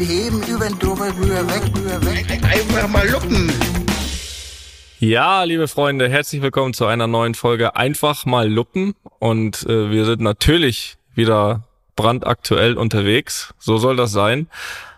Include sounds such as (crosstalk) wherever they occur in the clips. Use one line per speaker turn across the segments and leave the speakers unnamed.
Die heben über den drüber, rüber, weg, rüber, weg.
Einfach mal lupen.
Ja, liebe Freunde, herzlich willkommen zu einer neuen Folge Einfach mal luppen. Und äh, wir sind natürlich wieder brandaktuell unterwegs. So soll das sein.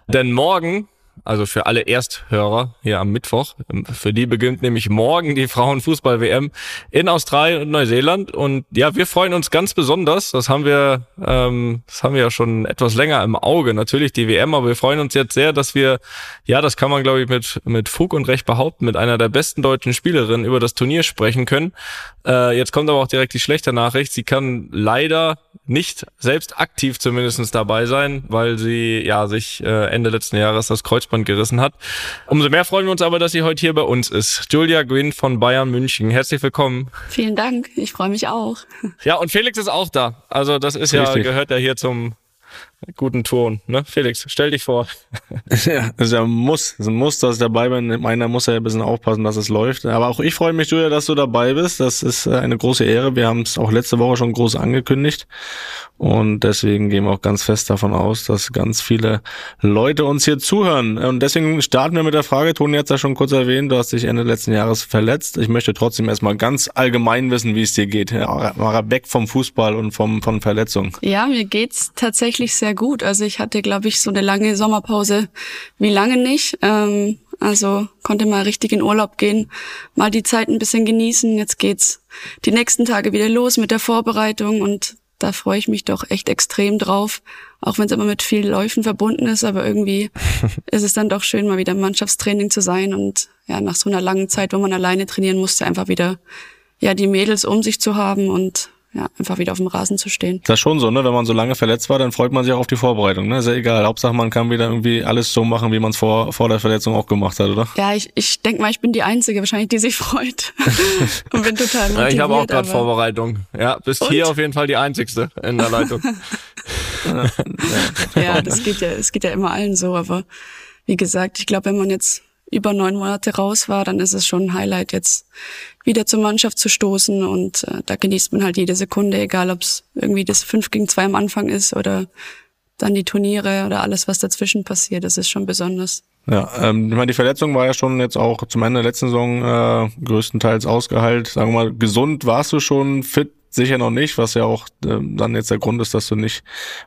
Denn morgen also für alle Ersthörer hier am Mittwoch. Für die beginnt nämlich morgen die Frauenfußball-WM in Australien und Neuseeland. Und ja, wir freuen uns ganz besonders. Das haben wir, ähm, das haben wir ja schon etwas länger im Auge. Natürlich die WM, aber wir freuen uns jetzt sehr, dass wir, ja, das kann man glaube ich mit mit Fug und Recht behaupten, mit einer der besten deutschen Spielerinnen über das Turnier sprechen können. Äh, jetzt kommt aber auch direkt die schlechte Nachricht. Sie kann leider nicht selbst aktiv zumindestens dabei sein, weil sie ja sich äh, Ende letzten Jahres das Kreuzband gerissen hat. Umso mehr freuen wir uns aber, dass sie heute hier bei uns ist. Julia Gwynn von Bayern München. Herzlich willkommen.
Vielen Dank. Ich freue mich auch.
Ja, und Felix ist auch da. Also das ist Richtig. ja, gehört ja hier zum guten Ton. Ne? Felix, stell dich vor. (laughs)
ja, also er muss, es muss, dass ich dabei bin. Meiner muss ja ein bisschen aufpassen, dass es läuft. Aber auch ich freue mich, Julia, dass du dabei bist. Das ist äh, eine große Ehre. Wir haben es auch letzte Woche schon groß angekündigt. Und deswegen gehen wir auch ganz fest davon aus, dass ganz viele Leute uns hier zuhören. Und deswegen starten wir mit der Frage, Toni hat es ja schon kurz erwähnt, du hast dich Ende letzten Jahres verletzt. Ich möchte trotzdem erstmal ganz allgemein wissen, wie es dir geht. Mal weg vom Fußball und vom, von Verletzungen.
Ja, mir geht's tatsächlich sehr gut. Also ich hatte, glaube ich, so eine lange Sommerpause wie lange nicht. Ähm, also konnte mal richtig in Urlaub gehen, mal die Zeit ein bisschen genießen. Jetzt geht's die nächsten Tage wieder los mit der Vorbereitung und da freue ich mich doch echt extrem drauf, auch wenn es immer mit vielen Läufen verbunden ist, aber irgendwie (laughs) ist es dann doch schön, mal wieder im Mannschaftstraining zu sein und ja, nach so einer langen Zeit, wo man alleine trainieren musste, einfach wieder ja die Mädels um sich zu haben und ja, einfach wieder auf dem Rasen zu stehen.
Das ist schon so, ne? Wenn man so lange verletzt war, dann freut man sich auch auf die Vorbereitung, ne? Ist ja egal. Hauptsache, man kann wieder irgendwie alles so machen, wie man es vor, vor der Verletzung auch gemacht hat, oder?
Ja, ich, ich denke mal, ich bin die Einzige wahrscheinlich, die sich freut. (laughs) Und bin total motiviert.
Ja, ich habe auch gerade Vorbereitung. Ja, bist Und? hier auf jeden Fall die Einzigste in der Leitung. (laughs)
ja, das geht ja, es geht ja immer allen so, aber wie gesagt, ich glaube, wenn man jetzt über neun Monate raus war, dann ist es schon ein Highlight, jetzt wieder zur Mannschaft zu stoßen. Und äh, da genießt man halt jede Sekunde, egal ob es irgendwie das 5 gegen 2 am Anfang ist oder dann die Turniere oder alles, was dazwischen passiert. Das ist schon besonders.
Ja, ähm, ich meine, die Verletzung war ja schon jetzt auch zum Ende der letzten Saison äh, größtenteils ausgeheilt. Sagen wir mal, gesund warst du schon, fit sicher noch nicht, was ja auch äh, dann jetzt der Grund ist, dass du nicht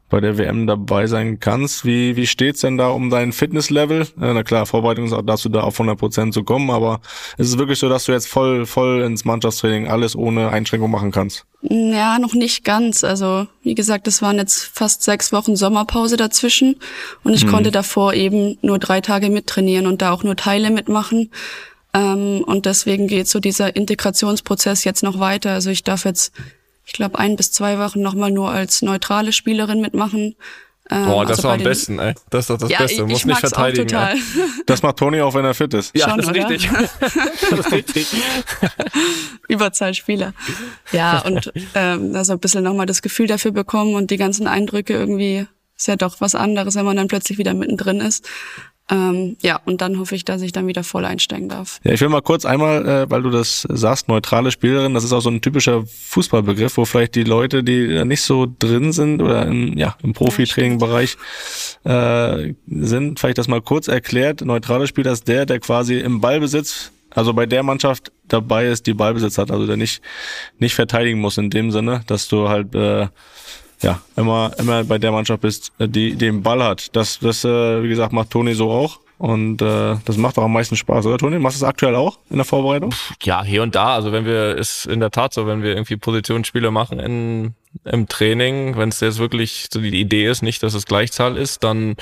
bei der WM dabei sein kannst. Wie, wie steht's denn da um dein Fitnesslevel? Äh, na klar, Vorbereitung ist auch, dass du da auf 100 Prozent zu kommen, aber ist es wirklich so, dass du jetzt voll, voll ins Mannschaftstraining alles ohne Einschränkung machen kannst?
Ja, noch nicht ganz. Also, wie gesagt, es waren jetzt fast sechs Wochen Sommerpause dazwischen und ich hm. konnte davor eben nur drei Tage mittrainieren und da auch nur Teile mitmachen. Ähm, und deswegen geht so dieser Integrationsprozess jetzt noch weiter. Also ich darf jetzt ich glaube, ein bis zwei Wochen nochmal nur als neutrale Spielerin mitmachen.
Ähm, Boah, das also war am besten, ey. Das ist doch das ja, Beste. Muss nicht verteidigen. Auch total. (laughs)
Das macht Toni auch, wenn er fit ist.
Ja, Schon, das, ist richtig. (laughs) das ist richtig. (laughs)
Überzahlspieler. Ja, und ähm, also ein bisschen nochmal das Gefühl dafür bekommen und die ganzen Eindrücke irgendwie ist ja doch was anderes, wenn man dann plötzlich wieder mittendrin ist. Ähm, ja, und dann hoffe ich, dass ich dann wieder voll einsteigen darf.
Ja, ich will mal kurz einmal, äh, weil du das sagst, neutrale Spielerin, das ist auch so ein typischer Fußballbegriff, wo vielleicht die Leute, die da nicht so drin sind oder im, ja, im Profitraining-Bereich äh, sind, vielleicht das mal kurz erklärt. Neutrale Spieler ist der, der quasi im Ballbesitz also bei der Mannschaft dabei ist, die Ballbesitz hat, also der nicht nicht verteidigen muss in dem Sinne, dass du halt äh, ja, immer, immer bei der Mannschaft bist, die, die den Ball hat. Das, das, äh, wie gesagt, macht Toni so auch. Und äh, das macht auch am meisten Spaß, oder Toni? Machst du es aktuell auch in der Vorbereitung?
Ja, hier und da. Also wenn wir, ist in der Tat so, wenn wir irgendwie Positionsspiele machen in, im Training, wenn es jetzt wirklich so die Idee ist, nicht, dass es Gleichzahl ist, dann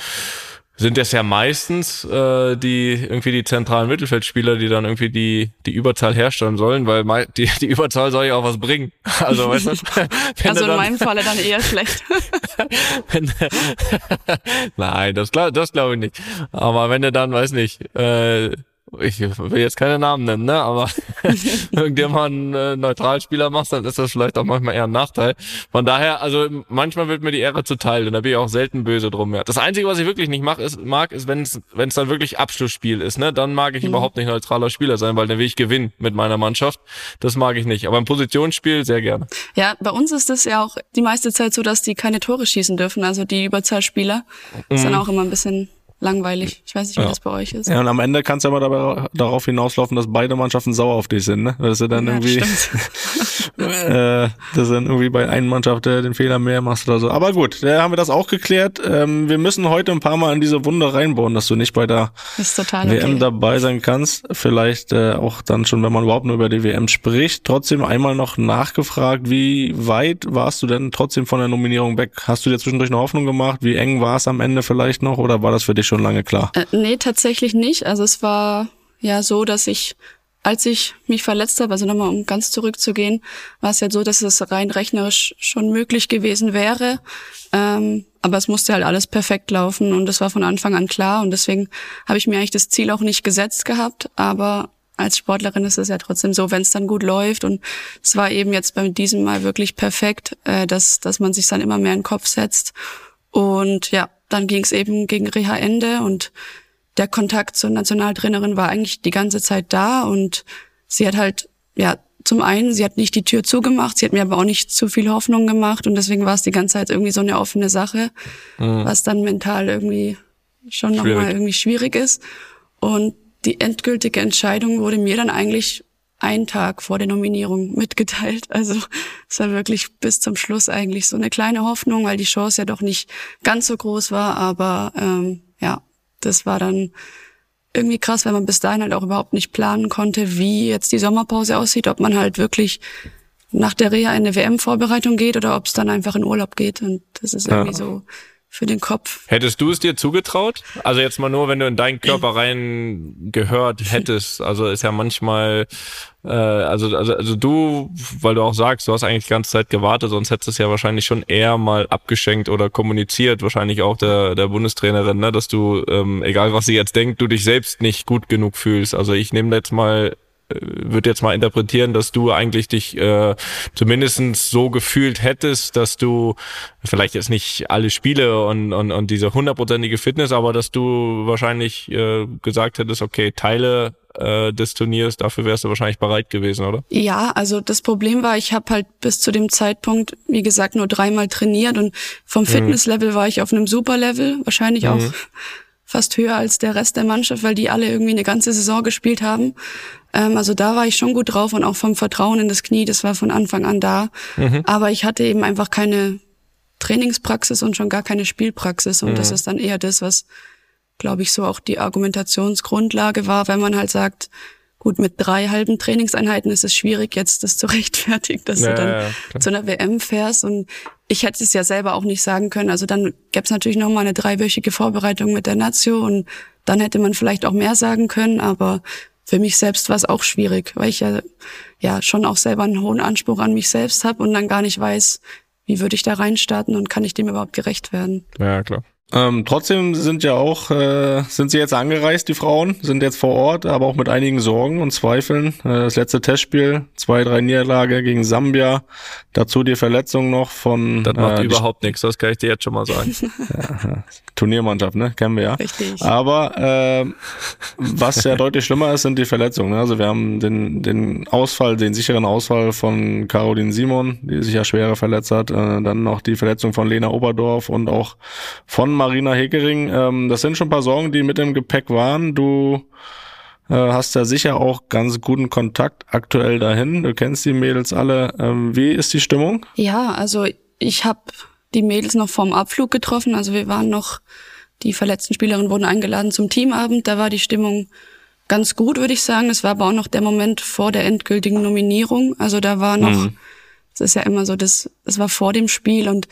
sind es ja meistens äh, die irgendwie die zentralen Mittelfeldspieler, die dann irgendwie die die Überzahl herstellen sollen, weil die die Überzahl soll ja auch was bringen. (laughs) Also weißt du,
also in dann, meinem Falle dann eher schlecht. (laughs) (laughs)
wenn, nein, das das glaube ich nicht. Aber wenn du dann weiß nicht äh, ich will jetzt keine Namen nennen, ne? aber (laughs) irgendjemand einen äh, Neutralspieler machst, dann ist das vielleicht auch manchmal eher ein Nachteil. Von daher, also manchmal wird mir die Ehre zuteil und da bin ich auch selten böse drum. Ja. Das Einzige, was ich wirklich nicht mag, ist, mag, ist, wenn es dann wirklich Abschlussspiel ist, ne? dann mag ich mhm. überhaupt nicht neutraler Spieler sein, weil dann will ich gewinnen mit meiner Mannschaft. Das mag ich nicht. Aber im Positionsspiel sehr gerne.
Ja, bei uns ist es ja auch die meiste Zeit so, dass die keine Tore schießen dürfen, also die Überzahlspieler. Das ist dann mhm. auch immer ein bisschen langweilig. Ich weiß nicht, wie ja. das bei euch ist.
Ja, und am Ende kann es ja mal dabei, darauf hinauslaufen, dass beide Mannschaften sauer auf dich sind, ne? Dass du dann ja, irgendwie, (laughs) äh, dass dann irgendwie bei einer Mannschaft äh, den Fehler mehr machst oder so. Aber gut, da haben wir das auch geklärt. Ähm, wir müssen heute ein paar Mal in diese Wunde reinbauen, dass du nicht bei der WM okay. dabei sein kannst. Vielleicht äh, auch dann schon, wenn man überhaupt nur über die WM spricht. Trotzdem einmal noch nachgefragt, wie weit warst du denn trotzdem von der Nominierung weg? Hast du dir zwischendurch eine Hoffnung gemacht? Wie eng war es am Ende vielleicht noch oder war das für dich schon lange klar?
Äh, nee, tatsächlich nicht. Also es war ja so, dass ich als ich mich verletzt habe, also nochmal um ganz zurückzugehen, war es ja so, dass es rein rechnerisch schon möglich gewesen wäre. Ähm, aber es musste halt alles perfekt laufen und das war von Anfang an klar und deswegen habe ich mir eigentlich das Ziel auch nicht gesetzt gehabt. Aber als Sportlerin ist es ja trotzdem so, wenn es dann gut läuft und es war eben jetzt bei diesem Mal wirklich perfekt, äh, dass, dass man sich dann immer mehr in den Kopf setzt. Und ja, dann ging es eben gegen Reha Ende und der Kontakt zur Nationaltrainerin war eigentlich die ganze Zeit da und sie hat halt, ja, zum einen, sie hat nicht die Tür zugemacht, sie hat mir aber auch nicht zu viel Hoffnung gemacht und deswegen war es die ganze Zeit irgendwie so eine offene Sache, mhm. was dann mental irgendwie schon nochmal irgendwie schwierig ist. Und die endgültige Entscheidung wurde mir dann eigentlich einen Tag vor der Nominierung mitgeteilt. Also es war wirklich bis zum Schluss eigentlich so eine kleine Hoffnung, weil die Chance ja doch nicht ganz so groß war. Aber ähm, ja, das war dann irgendwie krass, weil man bis dahin halt auch überhaupt nicht planen konnte, wie jetzt die Sommerpause aussieht, ob man halt wirklich nach der Reha in eine WM-Vorbereitung geht oder ob es dann einfach in Urlaub geht. Und das ist irgendwie ja. so für den Kopf.
Hättest du es dir zugetraut? Also jetzt mal nur, wenn du in deinen Körper rein gehört (laughs) hättest. Also ist ja manchmal, äh, also, also, also du, weil du auch sagst, du hast eigentlich die ganze Zeit gewartet, sonst hättest du es ja wahrscheinlich schon eher mal abgeschenkt oder kommuniziert, wahrscheinlich auch der, der Bundestrainerin, ne, dass du, ähm, egal was sie jetzt denkt, du dich selbst nicht gut genug fühlst. Also ich nehme jetzt mal würde jetzt mal interpretieren, dass du eigentlich dich äh, zumindestens so gefühlt hättest, dass du vielleicht jetzt nicht alle Spiele und, und, und diese hundertprozentige Fitness, aber dass du wahrscheinlich äh, gesagt hättest, okay, Teile äh, des Turniers, dafür wärst du wahrscheinlich bereit gewesen, oder?
Ja, also das Problem war, ich habe halt bis zu dem Zeitpunkt, wie gesagt, nur dreimal trainiert und vom mhm. Fitnesslevel war ich auf einem Superlevel, wahrscheinlich mhm. auch fast höher als der Rest der Mannschaft, weil die alle irgendwie eine ganze Saison gespielt haben. Ähm, also da war ich schon gut drauf und auch vom Vertrauen in das Knie, das war von Anfang an da. Mhm. Aber ich hatte eben einfach keine Trainingspraxis und schon gar keine Spielpraxis. Und mhm. das ist dann eher das, was, glaube ich, so auch die Argumentationsgrundlage war, wenn man halt sagt, gut, mit drei halben Trainingseinheiten ist es schwierig, jetzt das zu (laughs) rechtfertigen, dass ja, du dann ja, zu einer WM fährst. Und ich hätte es ja selber auch nicht sagen können. Also dann gäbe es natürlich noch mal eine dreiwöchige Vorbereitung mit der Nazio und dann hätte man vielleicht auch mehr sagen können, aber für mich selbst war es auch schwierig, weil ich ja, ja schon auch selber einen hohen Anspruch an mich selbst habe und dann gar nicht weiß, wie würde ich da reinstarten und kann ich dem überhaupt gerecht werden.
Ja, klar.
Ähm, trotzdem sind ja auch, äh, sind sie jetzt angereist, die Frauen, sind jetzt vor Ort, aber auch mit einigen Sorgen und Zweifeln. Äh, das letzte Testspiel, zwei, drei Niederlage gegen Sambia, dazu die Verletzung noch von...
Das macht äh, überhaupt nichts, das kann ich dir jetzt schon mal sagen.
ja, (laughs) (laughs) Turniermannschaft, ne? Kennen wir ja.
Richtig.
Aber äh, was ja deutlich schlimmer ist, sind die Verletzungen. Ne? Also wir haben den, den Ausfall, den sicheren Ausfall von Caroline Simon, die sich ja schwerer verletzt hat, äh, dann noch die Verletzung von Lena Oberdorf und auch von Marina Hegering. Ähm, das sind schon ein paar Sorgen, die mit dem Gepäck waren. Du äh, hast ja sicher auch ganz guten Kontakt aktuell dahin. Du kennst die Mädels alle. Ähm, wie ist die Stimmung?
Ja, also ich habe die Mädels noch vorm Abflug getroffen. Also wir waren noch, die verletzten Spielerinnen wurden eingeladen zum Teamabend. Da war die Stimmung ganz gut, würde ich sagen. Es war aber auch noch der Moment vor der endgültigen Nominierung. Also da war noch, mhm. es ist ja immer so, das, das war vor dem Spiel und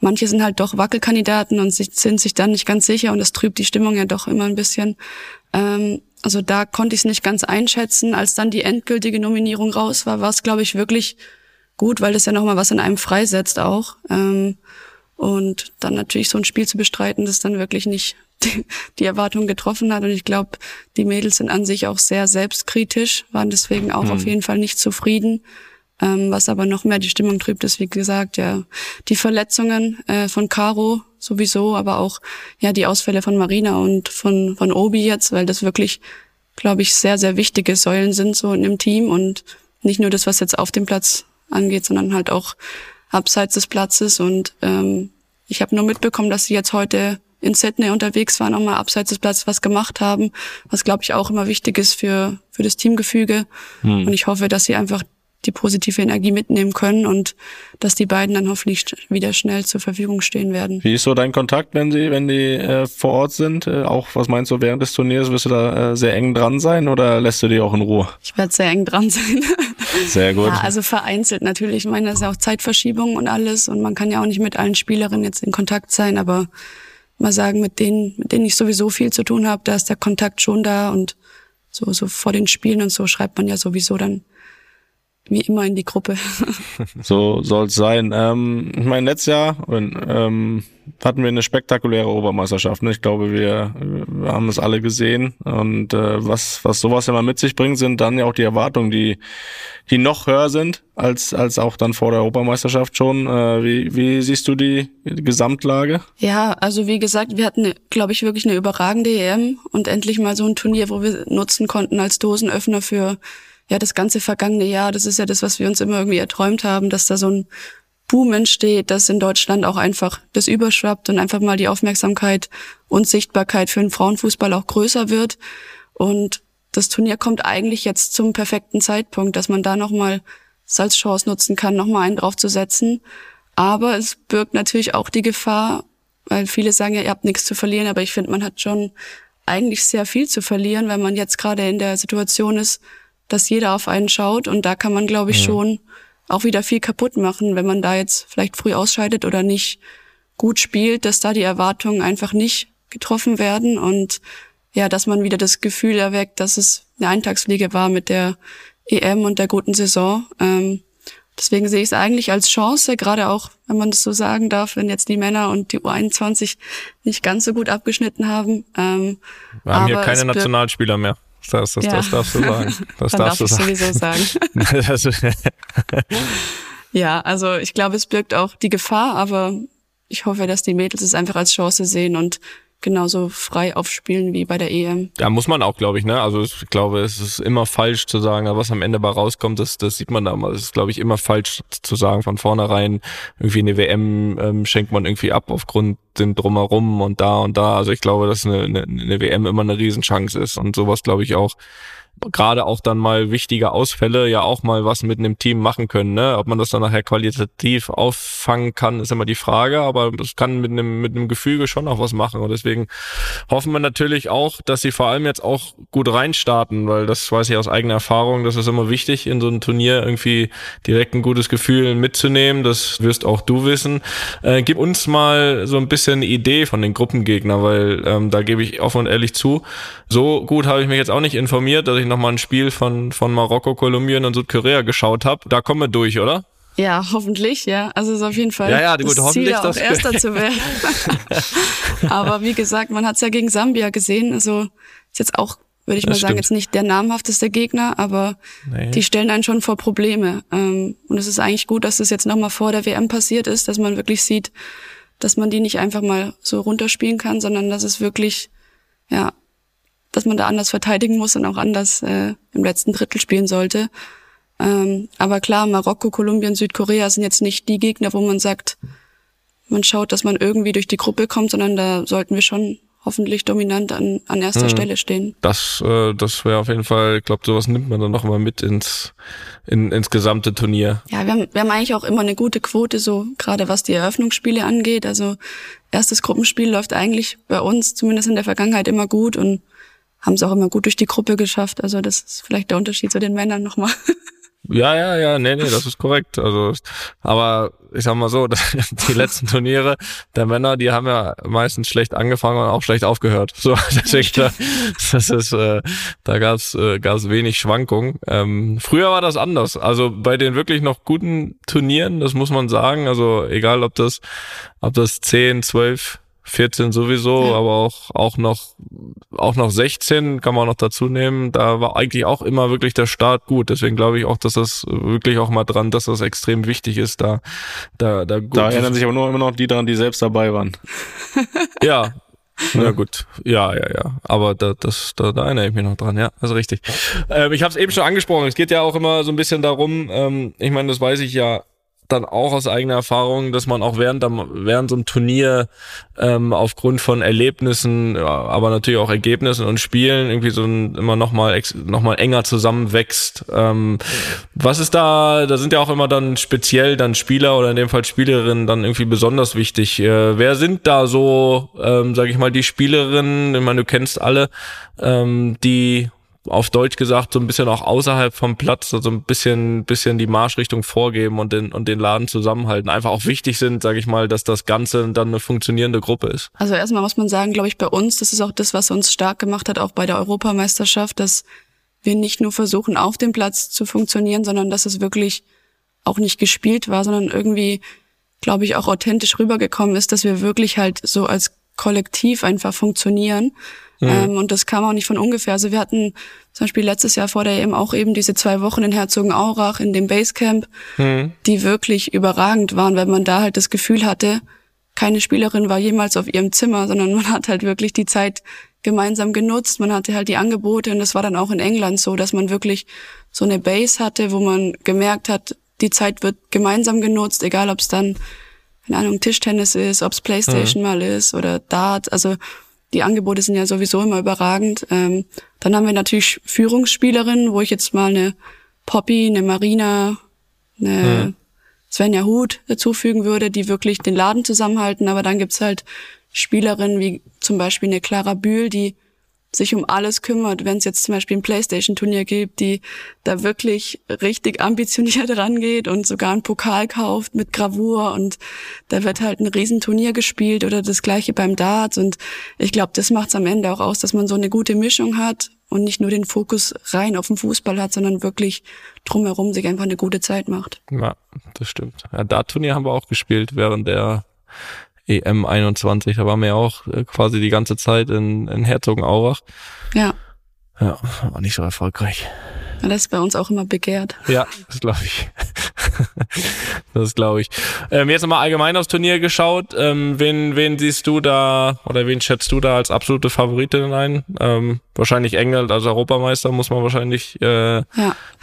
manche sind halt doch Wackelkandidaten und sind sich dann nicht ganz sicher und das trübt die Stimmung ja doch immer ein bisschen. Ähm, also da konnte ich es nicht ganz einschätzen. Als dann die endgültige Nominierung raus war, war es, glaube ich, wirklich gut, weil das ja nochmal was in einem freisetzt auch. Ähm, und dann natürlich so ein Spiel zu bestreiten, das dann wirklich nicht (laughs) die, die Erwartung getroffen hat. Und ich glaube, die Mädels sind an sich auch sehr selbstkritisch, waren deswegen auch mhm. auf jeden Fall nicht zufrieden. Ähm, was aber noch mehr die Stimmung trübt, ist, wie gesagt, ja, die Verletzungen äh, von Caro sowieso, aber auch ja die Ausfälle von Marina und von, von Obi jetzt, weil das wirklich, glaube ich, sehr, sehr wichtige Säulen sind so in dem Team und nicht nur das, was jetzt auf dem Platz angeht, sondern halt auch abseits des Platzes. Und ähm, ich habe nur mitbekommen, dass sie jetzt heute in Sydney unterwegs waren, auch mal abseits des Platzes was gemacht haben, was glaube ich auch immer wichtig ist für, für das Teamgefüge. Hm. Und ich hoffe, dass sie einfach die positive Energie mitnehmen können und dass die beiden dann hoffentlich wieder schnell zur Verfügung stehen werden.
Wie ist so dein Kontakt, wenn sie, wenn die äh, vor Ort sind? Äh, auch was meinst du während des Turniers? Wirst du da äh, sehr eng dran sein oder lässt du die auch in Ruhe?
Ich werde sehr eng dran sein. (laughs)
Sehr gut.
Ja, also vereinzelt natürlich. Ich meine, das ist ja auch Zeitverschiebung und alles und man kann ja auch nicht mit allen Spielerinnen jetzt in Kontakt sein, aber mal sagen, mit denen, mit denen ich sowieso viel zu tun habe, da ist der Kontakt schon da und so, so vor den Spielen und so schreibt man ja sowieso dann wie immer in die Gruppe. (laughs)
so soll es sein. Ähm, ich meine, letztes Jahr ähm, hatten wir eine spektakuläre Obermeisterschaft. Ne? Ich glaube, wir, wir haben es alle gesehen. Und äh, was, was sowas immer mit sich bringt, sind dann ja auch die Erwartungen, die, die noch höher sind als, als auch dann vor der Obermeisterschaft schon. Äh, wie, wie siehst du die Gesamtlage?
Ja, also wie gesagt, wir hatten, glaube ich, wirklich eine überragende EM und endlich mal so ein Turnier, wo wir nutzen konnten als Dosenöffner für ja, das ganze vergangene Jahr, das ist ja das, was wir uns immer irgendwie erträumt haben, dass da so ein Boom entsteht, dass in Deutschland auch einfach das überschwappt und einfach mal die Aufmerksamkeit und Sichtbarkeit für den Frauenfußball auch größer wird. Und das Turnier kommt eigentlich jetzt zum perfekten Zeitpunkt, dass man da nochmal es als Chance nutzen kann, nochmal einen draufzusetzen. Aber es birgt natürlich auch die Gefahr, weil viele sagen ja, ihr habt nichts zu verlieren, aber ich finde, man hat schon eigentlich sehr viel zu verlieren, wenn man jetzt gerade in der Situation ist, dass jeder auf einen schaut und da kann man, glaube ich, ja. schon auch wieder viel kaputt machen, wenn man da jetzt vielleicht früh ausscheidet oder nicht gut spielt, dass da die Erwartungen einfach nicht getroffen werden und ja, dass man wieder das Gefühl erweckt, dass es eine Eintagsfliege war mit der EM und der guten Saison. Ähm, deswegen sehe ich es eigentlich als Chance, gerade auch, wenn man das so sagen darf, wenn jetzt die Männer und die U21 nicht ganz so gut abgeschnitten haben.
Ähm, Wir haben hier keine Nationalspieler mehr. Das, das, ja. das darfst du sagen. Das
Dann
darfst
darf du ich sagen. sowieso sagen. (laughs) (laughs) ja, also ich glaube, es birgt auch die Gefahr, aber ich hoffe, dass die Mädels es einfach als Chance sehen und genauso frei aufspielen wie bei der EM.
Ja, muss man auch, glaube ich, ne? Also ich glaube, es ist immer falsch zu sagen, was am Ende bei rauskommt, das, das sieht man da mal. Es ist, glaube ich, immer falsch zu sagen von vornherein, irgendwie eine WM ähm, schenkt man irgendwie ab aufgrund den drumherum und da und da. Also ich glaube, dass eine, eine, eine WM immer eine Riesenchance ist und sowas, glaube ich, auch gerade auch dann mal wichtige Ausfälle ja auch mal was mit einem Team machen können. Ne? Ob man das dann nachher qualitativ auffangen kann, ist immer die Frage, aber das kann mit einem, mit einem Gefüge schon auch was machen. Und deswegen hoffen wir natürlich auch, dass sie vor allem jetzt auch gut reinstarten, weil das weiß ich aus eigener Erfahrung, das ist immer wichtig, in so ein Turnier irgendwie direkt ein gutes Gefühl mitzunehmen. Das wirst auch du wissen. Äh, gib uns mal so ein bisschen eine Idee von den Gruppengegnern, weil ähm, da gebe ich offen und ehrlich zu, so gut habe ich mich jetzt auch nicht informiert, dass ich nochmal ein Spiel von, von Marokko, Kolumbien und Südkorea geschaut habe. Da kommen wir durch, oder?
Ja, hoffentlich, ja. Also es ist auf jeden Fall
ja, ja, gut,
das
Ziel,
auch Erster zu werden. (laughs) Aber wie gesagt, man hat es ja gegen Sambia gesehen. Also ist jetzt auch, würde ich das mal stimmt. sagen, jetzt nicht der namhafteste Gegner, aber nee. die stellen einen schon vor Probleme. Ähm, und es ist eigentlich gut, dass das jetzt nochmal vor der WM passiert ist, dass man wirklich sieht, dass man die nicht einfach mal so runterspielen kann, sondern dass es wirklich, ja, dass man da anders verteidigen muss und auch anders äh, im letzten Drittel spielen sollte. Ähm, aber klar, Marokko, Kolumbien, Südkorea sind jetzt nicht die Gegner, wo man sagt, man schaut, dass man irgendwie durch die Gruppe kommt, sondern da sollten wir schon hoffentlich dominant an, an erster hm. Stelle stehen.
Das, äh, das wäre auf jeden Fall, ich glaube, sowas nimmt man dann noch mal mit ins, in, ins gesamte Turnier.
Ja, wir haben, wir haben eigentlich auch immer eine gute Quote, so gerade was die Eröffnungsspiele angeht. Also erstes Gruppenspiel läuft eigentlich bei uns, zumindest in der Vergangenheit, immer gut und haben es auch immer gut durch die Gruppe geschafft. Also das ist vielleicht der Unterschied zu den Männern nochmal. (laughs)
Ja, ja, ja, nee, nee, das ist korrekt. Also, aber ich sag mal so, (laughs) die letzten Turniere der Männer, die haben ja meistens schlecht angefangen und auch schlecht aufgehört. So, (laughs) deswegen, das ist, äh, da gab's, äh, gab's wenig Schwankungen. Ähm, früher war das anders. Also bei den wirklich noch guten Turnieren, das muss man sagen. Also egal, ob das, ob das 10, 12 14 sowieso, ja. aber auch, auch noch, auch noch 16 kann man noch dazu nehmen. Da war eigentlich auch immer wirklich der Start gut. Deswegen glaube ich auch, dass das wirklich auch mal dran, dass das extrem wichtig ist, da, da, da
gut. Da erinnern sich aber nur immer noch die dran, die selbst dabei waren. (laughs)
ja. Ja gut, ja, ja, ja. Aber da, das, da, da erinnere ich mich noch dran, ja, also richtig. Ähm, ich habe es eben schon angesprochen, es geht ja auch immer so ein bisschen darum, ähm, ich meine, das weiß ich ja dann auch aus eigener Erfahrung, dass man auch während, während so einem Turnier ähm, aufgrund von Erlebnissen, aber natürlich auch Ergebnissen und Spielen irgendwie so ein, immer noch mal, noch mal enger zusammenwächst. Ähm, was ist da, da sind ja auch immer dann speziell dann Spieler oder in dem Fall Spielerinnen dann irgendwie besonders wichtig. Äh, wer sind da so, ähm, sage ich mal, die Spielerinnen, ich meine, du kennst alle, ähm, die auf Deutsch gesagt so ein bisschen auch außerhalb vom Platz, so also ein bisschen, bisschen die Marschrichtung vorgeben und den, und den Laden zusammenhalten. Einfach auch wichtig sind, sage ich mal, dass das Ganze dann eine funktionierende Gruppe ist.
Also erstmal muss man sagen, glaube ich, bei uns, das ist auch das, was uns stark gemacht hat, auch bei der Europameisterschaft, dass wir nicht nur versuchen, auf dem Platz zu funktionieren, sondern dass es wirklich auch nicht gespielt war, sondern irgendwie, glaube ich, auch authentisch rübergekommen ist, dass wir wirklich halt so als Kollektiv einfach funktionieren Mhm. Ähm, und das kam auch nicht von ungefähr. Also wir hatten zum Beispiel letztes Jahr vor der EM auch eben diese zwei Wochen in Herzogenaurach in dem Basecamp, mhm. die wirklich überragend waren, weil man da halt das Gefühl hatte, keine Spielerin war jemals auf ihrem Zimmer, sondern man hat halt wirklich die Zeit gemeinsam genutzt. Man hatte halt die Angebote und das war dann auch in England so, dass man wirklich so eine Base hatte, wo man gemerkt hat, die Zeit wird gemeinsam genutzt, egal ob es dann, keine Ahnung, Tischtennis ist, ob es Playstation mhm. mal ist oder Dart. Also die Angebote sind ja sowieso immer überragend. Ähm, dann haben wir natürlich Führungsspielerinnen, wo ich jetzt mal eine Poppy, eine Marina, eine mhm. Svenja Huth dazufügen würde, die wirklich den Laden zusammenhalten. Aber dann gibt's halt Spielerinnen wie zum Beispiel eine Clara Bühl, die sich um alles kümmert, wenn es jetzt zum Beispiel ein Playstation-Turnier gibt, die da wirklich richtig ambitioniert (laughs) rangeht und sogar einen Pokal kauft mit Gravur und da wird halt ein Riesenturnier gespielt oder das gleiche beim Darts und ich glaube, das macht es am Ende auch aus, dass man so eine gute Mischung hat und nicht nur den Fokus rein auf den Fußball hat, sondern wirklich drumherum sich einfach eine gute Zeit macht.
Ja, das stimmt. Ja, Dart-Turnier haben wir auch gespielt während der EM 21. Da waren wir ja auch äh, quasi die ganze Zeit in, in Herzogenaurach.
Ja.
Ja, war nicht so erfolgreich.
Das ist bei uns auch immer begehrt.
Ja, das glaube ich. (laughs) das glaube ich. Ähm, jetzt nochmal allgemein aufs Turnier geschaut. Ähm, wen, wen siehst du da oder wen schätzt du da als absolute Favoritin ein? Ähm, wahrscheinlich England als Europameister muss man wahrscheinlich äh, ja.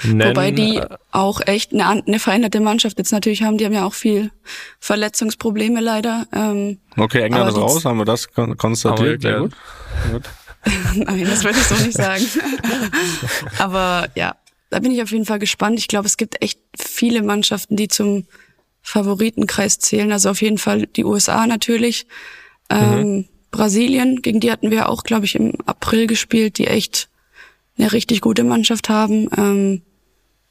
nennen.
Wobei die auch echt eine, eine veränderte Mannschaft jetzt natürlich haben. Die haben ja auch viel Verletzungsprobleme leider. Ähm,
okay, England ist raus, haben wir das konstatiert. Sehr gut.
gut. (laughs) Nein, das würde ich so nicht sagen. (laughs) Aber ja, da bin ich auf jeden Fall gespannt. Ich glaube, es gibt echt viele Mannschaften, die zum Favoritenkreis zählen. Also auf jeden Fall die USA natürlich. Ähm, mhm. Brasilien, gegen die hatten wir auch, glaube ich, im April gespielt, die echt eine richtig gute Mannschaft haben. Ähm,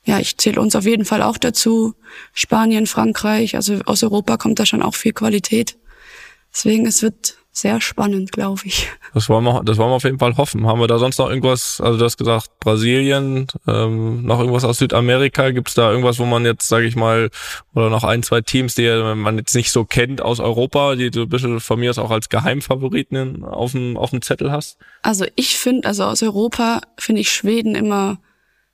ja, ich zähle uns auf jeden Fall auch dazu. Spanien, Frankreich, also aus Europa kommt da schon auch viel Qualität. Deswegen, es wird sehr spannend, glaube ich.
Das wollen wir, das wollen wir auf jeden Fall hoffen. Haben wir da sonst noch irgendwas, also du hast gesagt, Brasilien, ähm, noch irgendwas aus Südamerika? Gibt es da irgendwas, wo man jetzt, sage ich mal, oder noch ein, zwei Teams, die man jetzt nicht so kennt aus Europa, die du ein bisschen von mir aus auch als Geheimfavoriten auf dem, auf dem Zettel hast?
Also ich finde, also aus Europa finde ich Schweden immer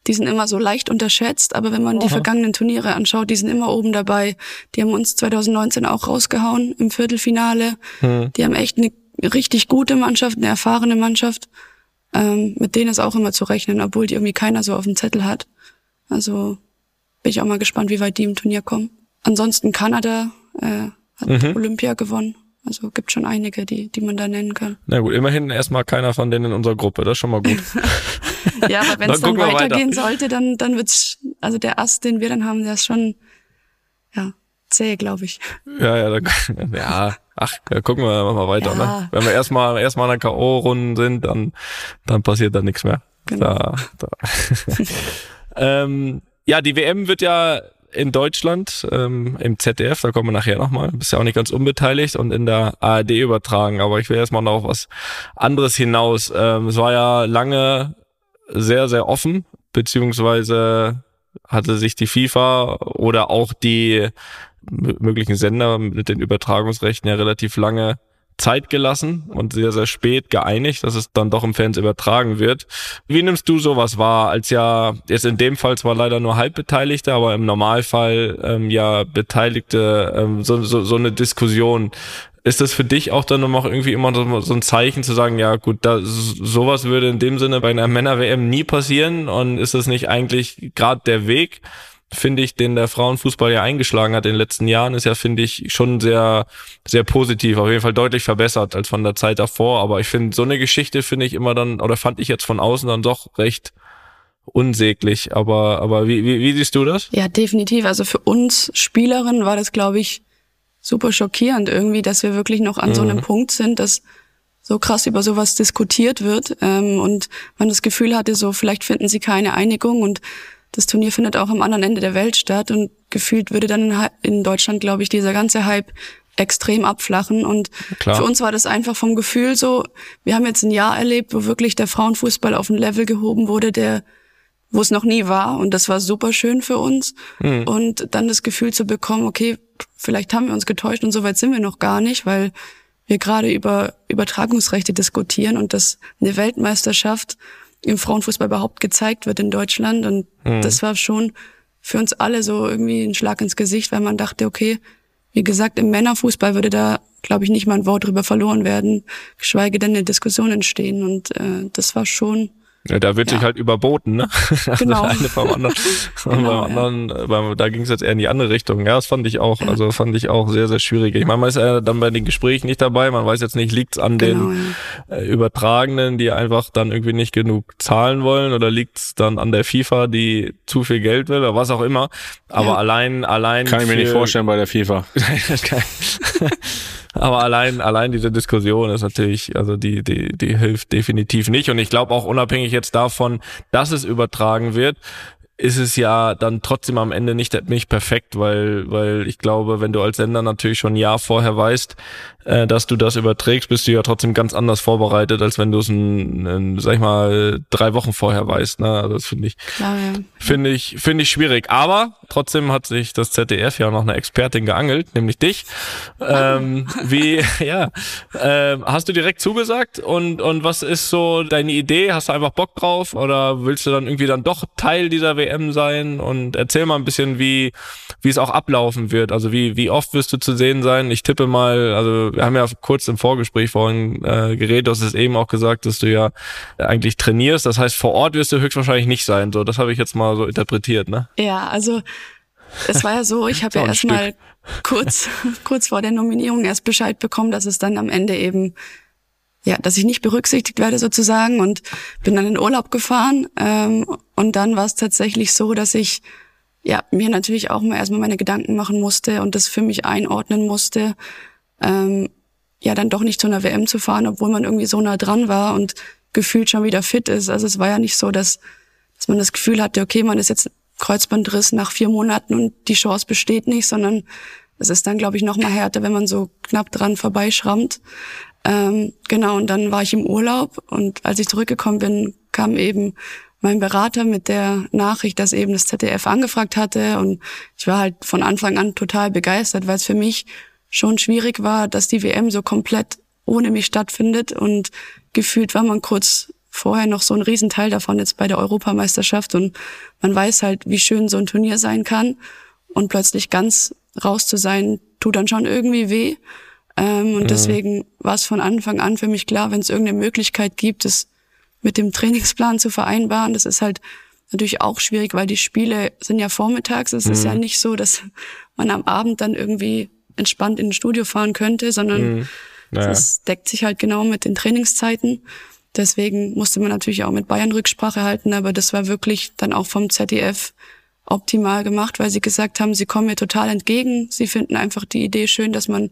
die sind immer so leicht unterschätzt, aber wenn man Aha. die vergangenen Turniere anschaut, die sind immer oben dabei. Die haben uns 2019 auch rausgehauen im Viertelfinale. Hm. Die haben echt eine richtig gute Mannschaft, eine erfahrene Mannschaft. Ähm, mit denen ist auch immer zu rechnen, obwohl die irgendwie keiner so auf dem Zettel hat. Also bin ich auch mal gespannt, wie weit die im Turnier kommen. Ansonsten Kanada äh, hat mhm. Olympia gewonnen. Also gibt schon einige, die, die man da nennen kann.
Na gut, immerhin erstmal keiner von denen in unserer Gruppe, das ist schon mal gut. (laughs)
ja, aber wenn es dann, dann weitergehen weiter. sollte, dann, dann wird's, also der Ast, den wir dann haben, der ist schon, ja, zäh, glaube ich.
Ja, ja, dann, ja, ach, ja, gucken wir mal weiter, ne? ja. ne? Wenn wir erstmal, erstmal in der K.O.-Runden sind, dann, dann passiert da nichts mehr. Genau. Da, da. (laughs) ähm, ja, die WM wird ja in Deutschland ähm, im ZDF, da kommen wir nachher nochmal, bist ja auch nicht ganz unbeteiligt und in der ARD übertragen, aber ich will erstmal noch was anderes hinaus. Ähm, es war ja lange sehr, sehr offen, beziehungsweise hatte sich die FIFA oder auch die möglichen Sender mit den Übertragungsrechten ja relativ lange Zeit gelassen und sehr, sehr spät geeinigt, dass es dann doch im Fans übertragen wird. Wie nimmst du sowas wahr, als ja jetzt in dem Fall zwar leider nur Halbbeteiligte, aber im Normalfall ähm, ja Beteiligte, ähm, so, so, so eine Diskussion. Ist das für dich auch dann noch irgendwie immer so, so ein Zeichen zu sagen, ja gut, da, sowas würde in dem Sinne bei einer Männer-WM nie passieren und ist das nicht eigentlich gerade der Weg, finde ich, den der Frauenfußball ja eingeschlagen hat in den letzten Jahren, ist ja, finde ich, schon sehr, sehr positiv, auf jeden Fall deutlich verbessert als von der Zeit davor. Aber ich finde, so eine Geschichte finde ich immer dann, oder fand ich jetzt von außen dann doch recht unsäglich. Aber, aber wie, wie, wie siehst du das?
Ja, definitiv. Also für uns Spielerinnen war das, glaube ich, super schockierend irgendwie, dass wir wirklich noch an mhm. so einem mhm. Punkt sind, dass so krass über sowas diskutiert wird ähm, und man das Gefühl hatte, so vielleicht finden sie keine Einigung und das Turnier findet auch am anderen Ende der Welt statt und gefühlt würde dann in Deutschland, glaube ich, dieser ganze Hype extrem abflachen. Und Klar. für uns war das einfach vom Gefühl so, wir haben jetzt ein Jahr erlebt, wo wirklich der Frauenfußball auf ein Level gehoben wurde, der wo es noch nie war. Und das war super schön für uns. Mhm. Und dann das Gefühl zu bekommen, okay, vielleicht haben wir uns getäuscht und so weit sind wir noch gar nicht, weil wir gerade über Übertragungsrechte diskutieren und dass eine Weltmeisterschaft im Frauenfußball überhaupt gezeigt wird in Deutschland. Und mhm. das war schon für uns alle so irgendwie ein Schlag ins Gesicht, weil man dachte, okay, wie gesagt, im Männerfußball würde da, glaube ich, nicht mal ein Wort drüber verloren werden, geschweige denn eine Diskussion entstehen. Und äh, das war schon
ja, da wird ja. sich halt überboten, ne? (laughs) Also genau. Also eine vom anderen. (laughs) genau, beim anderen, ja. beim, da ging es jetzt eher in die andere Richtung. Ja, das fand ich auch, also fand ich auch sehr, sehr schwierig. Ich meine, man ist ja dann bei den Gesprächen nicht dabei, man weiß jetzt nicht, liegt's an genau, den ja. äh, Übertragenen, die einfach dann irgendwie nicht genug zahlen wollen oder liegt's dann an der FIFA, die zu viel Geld will oder was auch immer. Aber allein, allein.
Kann ich mir nicht vorstellen bei der FIFA. (laughs)
Aber allein, allein diese Diskussion ist natürlich, also die, die, die hilft definitiv nicht. Und ich glaube auch unabhängig jetzt davon, dass es übertragen wird, ist es ja dann trotzdem am Ende nicht, nicht perfekt, weil, weil ich glaube, wenn du als Sender natürlich schon ein Jahr vorher weißt, äh, dass du das überträgst, bist du ja trotzdem ganz anders vorbereitet, als wenn du es, ein, ein, sag ich mal, drei Wochen vorher weißt. Ne? Also das finde ich, ja. finde ich, finde ich schwierig. Aber trotzdem hat sich das ZDF ja noch eine Expertin geangelt, nämlich dich. Ähm, (laughs) wie, ja, äh, hast du direkt zugesagt und und was ist so deine Idee? Hast du einfach Bock drauf oder willst du dann irgendwie dann doch Teil dieser WM sein? Und erzähl mal ein bisschen, wie wie es auch ablaufen wird. Also wie wie oft wirst du zu sehen sein? Ich tippe mal, also wir haben ja kurz im Vorgespräch vorhin äh, geredet, du hast es eben auch gesagt, dass du ja eigentlich trainierst. Das heißt, vor Ort wirst du höchstwahrscheinlich nicht sein. So, das habe ich jetzt mal so interpretiert, ne?
Ja, also es war ja so, (laughs) ich habe ja erstmal kurz, (laughs) kurz vor der Nominierung erst Bescheid bekommen, dass es dann am Ende eben ja, dass ich nicht berücksichtigt werde sozusagen und bin dann in Urlaub gefahren ähm, und dann war es tatsächlich so, dass ich ja mir natürlich auch mal erstmal meine Gedanken machen musste und das für mich einordnen musste, ähm, ja dann doch nicht zu einer WM zu fahren, obwohl man irgendwie so nah dran war und gefühlt schon wieder fit ist. Also es war ja nicht so, dass, dass man das Gefühl hatte, okay, man ist jetzt Kreuzbandriss nach vier Monaten und die Chance besteht nicht, sondern es ist dann, glaube ich, noch mal härter, wenn man so knapp dran vorbeischrammt. Ähm, genau, und dann war ich im Urlaub und als ich zurückgekommen bin, kam eben mein Berater mit der Nachricht, dass eben das ZDF angefragt hatte und ich war halt von Anfang an total begeistert, weil es für mich schon schwierig war, dass die WM so komplett ohne mich stattfindet und gefühlt war man kurz vorher noch so ein Riesenteil davon jetzt bei der Europameisterschaft und man weiß halt, wie schön so ein Turnier sein kann und plötzlich ganz raus zu sein, tut dann schon irgendwie weh. Ähm, und mhm. deswegen war es von Anfang an für mich klar, wenn es irgendeine Möglichkeit gibt, es mit dem Trainingsplan zu vereinbaren, das ist halt natürlich auch schwierig, weil die Spiele sind ja vormittags. Es mhm. ist ja mhm. nicht so, dass man am Abend dann irgendwie entspannt in ein Studio fahren könnte, sondern mhm. naja. das deckt sich halt genau mit den Trainingszeiten. Deswegen musste man natürlich auch mit Bayern Rücksprache halten, aber das war wirklich dann auch vom ZDF optimal gemacht, weil sie gesagt haben, sie kommen mir total entgegen. Sie finden einfach die Idee schön, dass man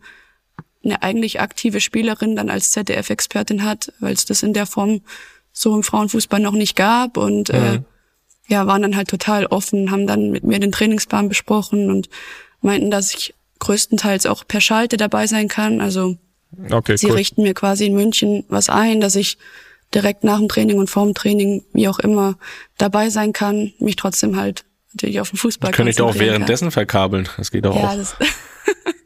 eine eigentlich aktive Spielerin dann als ZDF-Expertin hat, weil es das in der Form so im Frauenfußball noch nicht gab und äh, mhm. äh, ja, waren dann halt total offen, haben dann mit mir den Trainingsplan besprochen und meinten, dass ich größtenteils auch per Schalte dabei sein kann. Also okay, sie cool. richten mir quasi in München was ein, dass ich direkt nach dem Training und vor dem Training, wie auch immer, dabei sein kann, mich trotzdem halt natürlich auf den Fußball
Könnte ich doch auch währenddessen kann. verkabeln. Das geht auch. Ja, das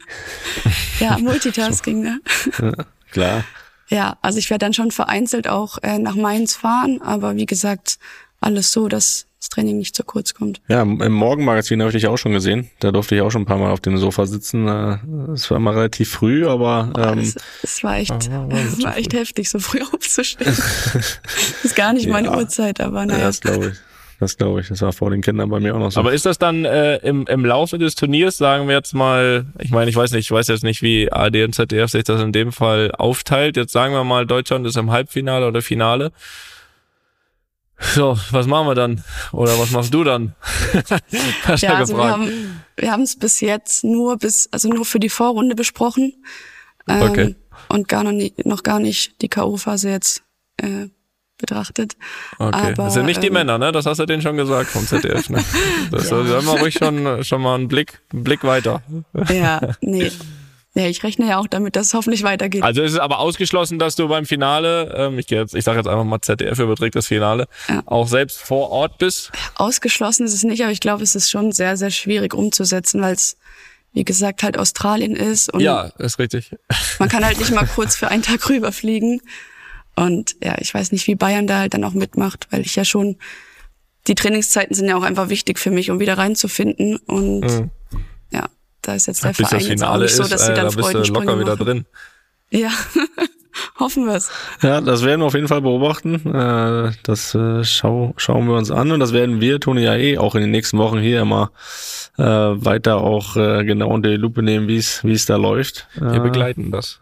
(laughs)
ja Multitasking, ne?
Ja, klar.
Ja, also ich werde dann schon vereinzelt auch äh, nach Mainz fahren, aber wie gesagt, alles so, dass das Training nicht zu kurz kommt.
Ja, im Morgenmagazin habe ich dich auch schon gesehen. Da durfte ich auch schon ein paar Mal auf dem Sofa sitzen. Äh, es war immer relativ früh, aber
ähm, es, es war echt, (laughs) es war echt heftig, so früh (laughs) aufzustehen. (laughs) ist gar nicht meine ja, Uhrzeit, aber naja.
Ja, das glaube ich. das glaube ich. Das war vor den Kindern bei mir auch noch so.
Aber ist das dann äh, im, im Laufe des Turniers, sagen wir jetzt mal, ich meine, ich weiß nicht, ich weiß jetzt nicht, wie AD und ZDF sich das in dem Fall aufteilt. Jetzt sagen wir mal, Deutschland ist im Halbfinale oder Finale. So, was machen wir dann? Oder was machst du dann? (laughs)
Hast ja, also gefragt. wir haben es bis jetzt nur bis, also nur für die Vorrunde besprochen. Ähm, okay. Und gar noch, nie, noch gar nicht die K.O.-Phase jetzt äh, betrachtet.
Okay. Aber, das sind nicht die ähm, Männer, ne? Das hast du denen schon gesagt vom ZDF. Ne? (laughs) Das ja. soll man ruhig schon, schon mal einen Blick, einen Blick weiter.
Ja, nee. (laughs) Ja, ich rechne ja auch damit, dass es hoffentlich weitergeht.
Also ist es aber ausgeschlossen, dass du beim Finale, ähm, ich, jetzt, ich sage jetzt einfach mal ZDF überträgt das Finale, ja. auch selbst vor Ort bist?
Ausgeschlossen ist es nicht, aber ich glaube, es ist schon sehr, sehr schwierig umzusetzen, weil es, wie gesagt, halt Australien ist.
Und ja, ist richtig.
Man kann halt (laughs) nicht mal kurz für einen Tag rüberfliegen. Und ja, ich weiß nicht, wie Bayern da halt dann auch mitmacht, weil ich ja schon, die Trainingszeiten sind ja auch einfach wichtig für mich, um wieder reinzufinden. Und mhm. Da ist jetzt der Bis Verein jetzt auch nicht so, dass sie dann äh, da bist du locker wieder machen. drin. Ja, (laughs) hoffen wir es.
Ja, das werden wir auf jeden Fall beobachten. Äh, das äh, schau, schauen wir uns an und das werden wir, Toni, ja eh auch in den nächsten Wochen hier immer weiter auch genau unter die Lupe nehmen, wie es wie es da läuft.
Wir begleiten das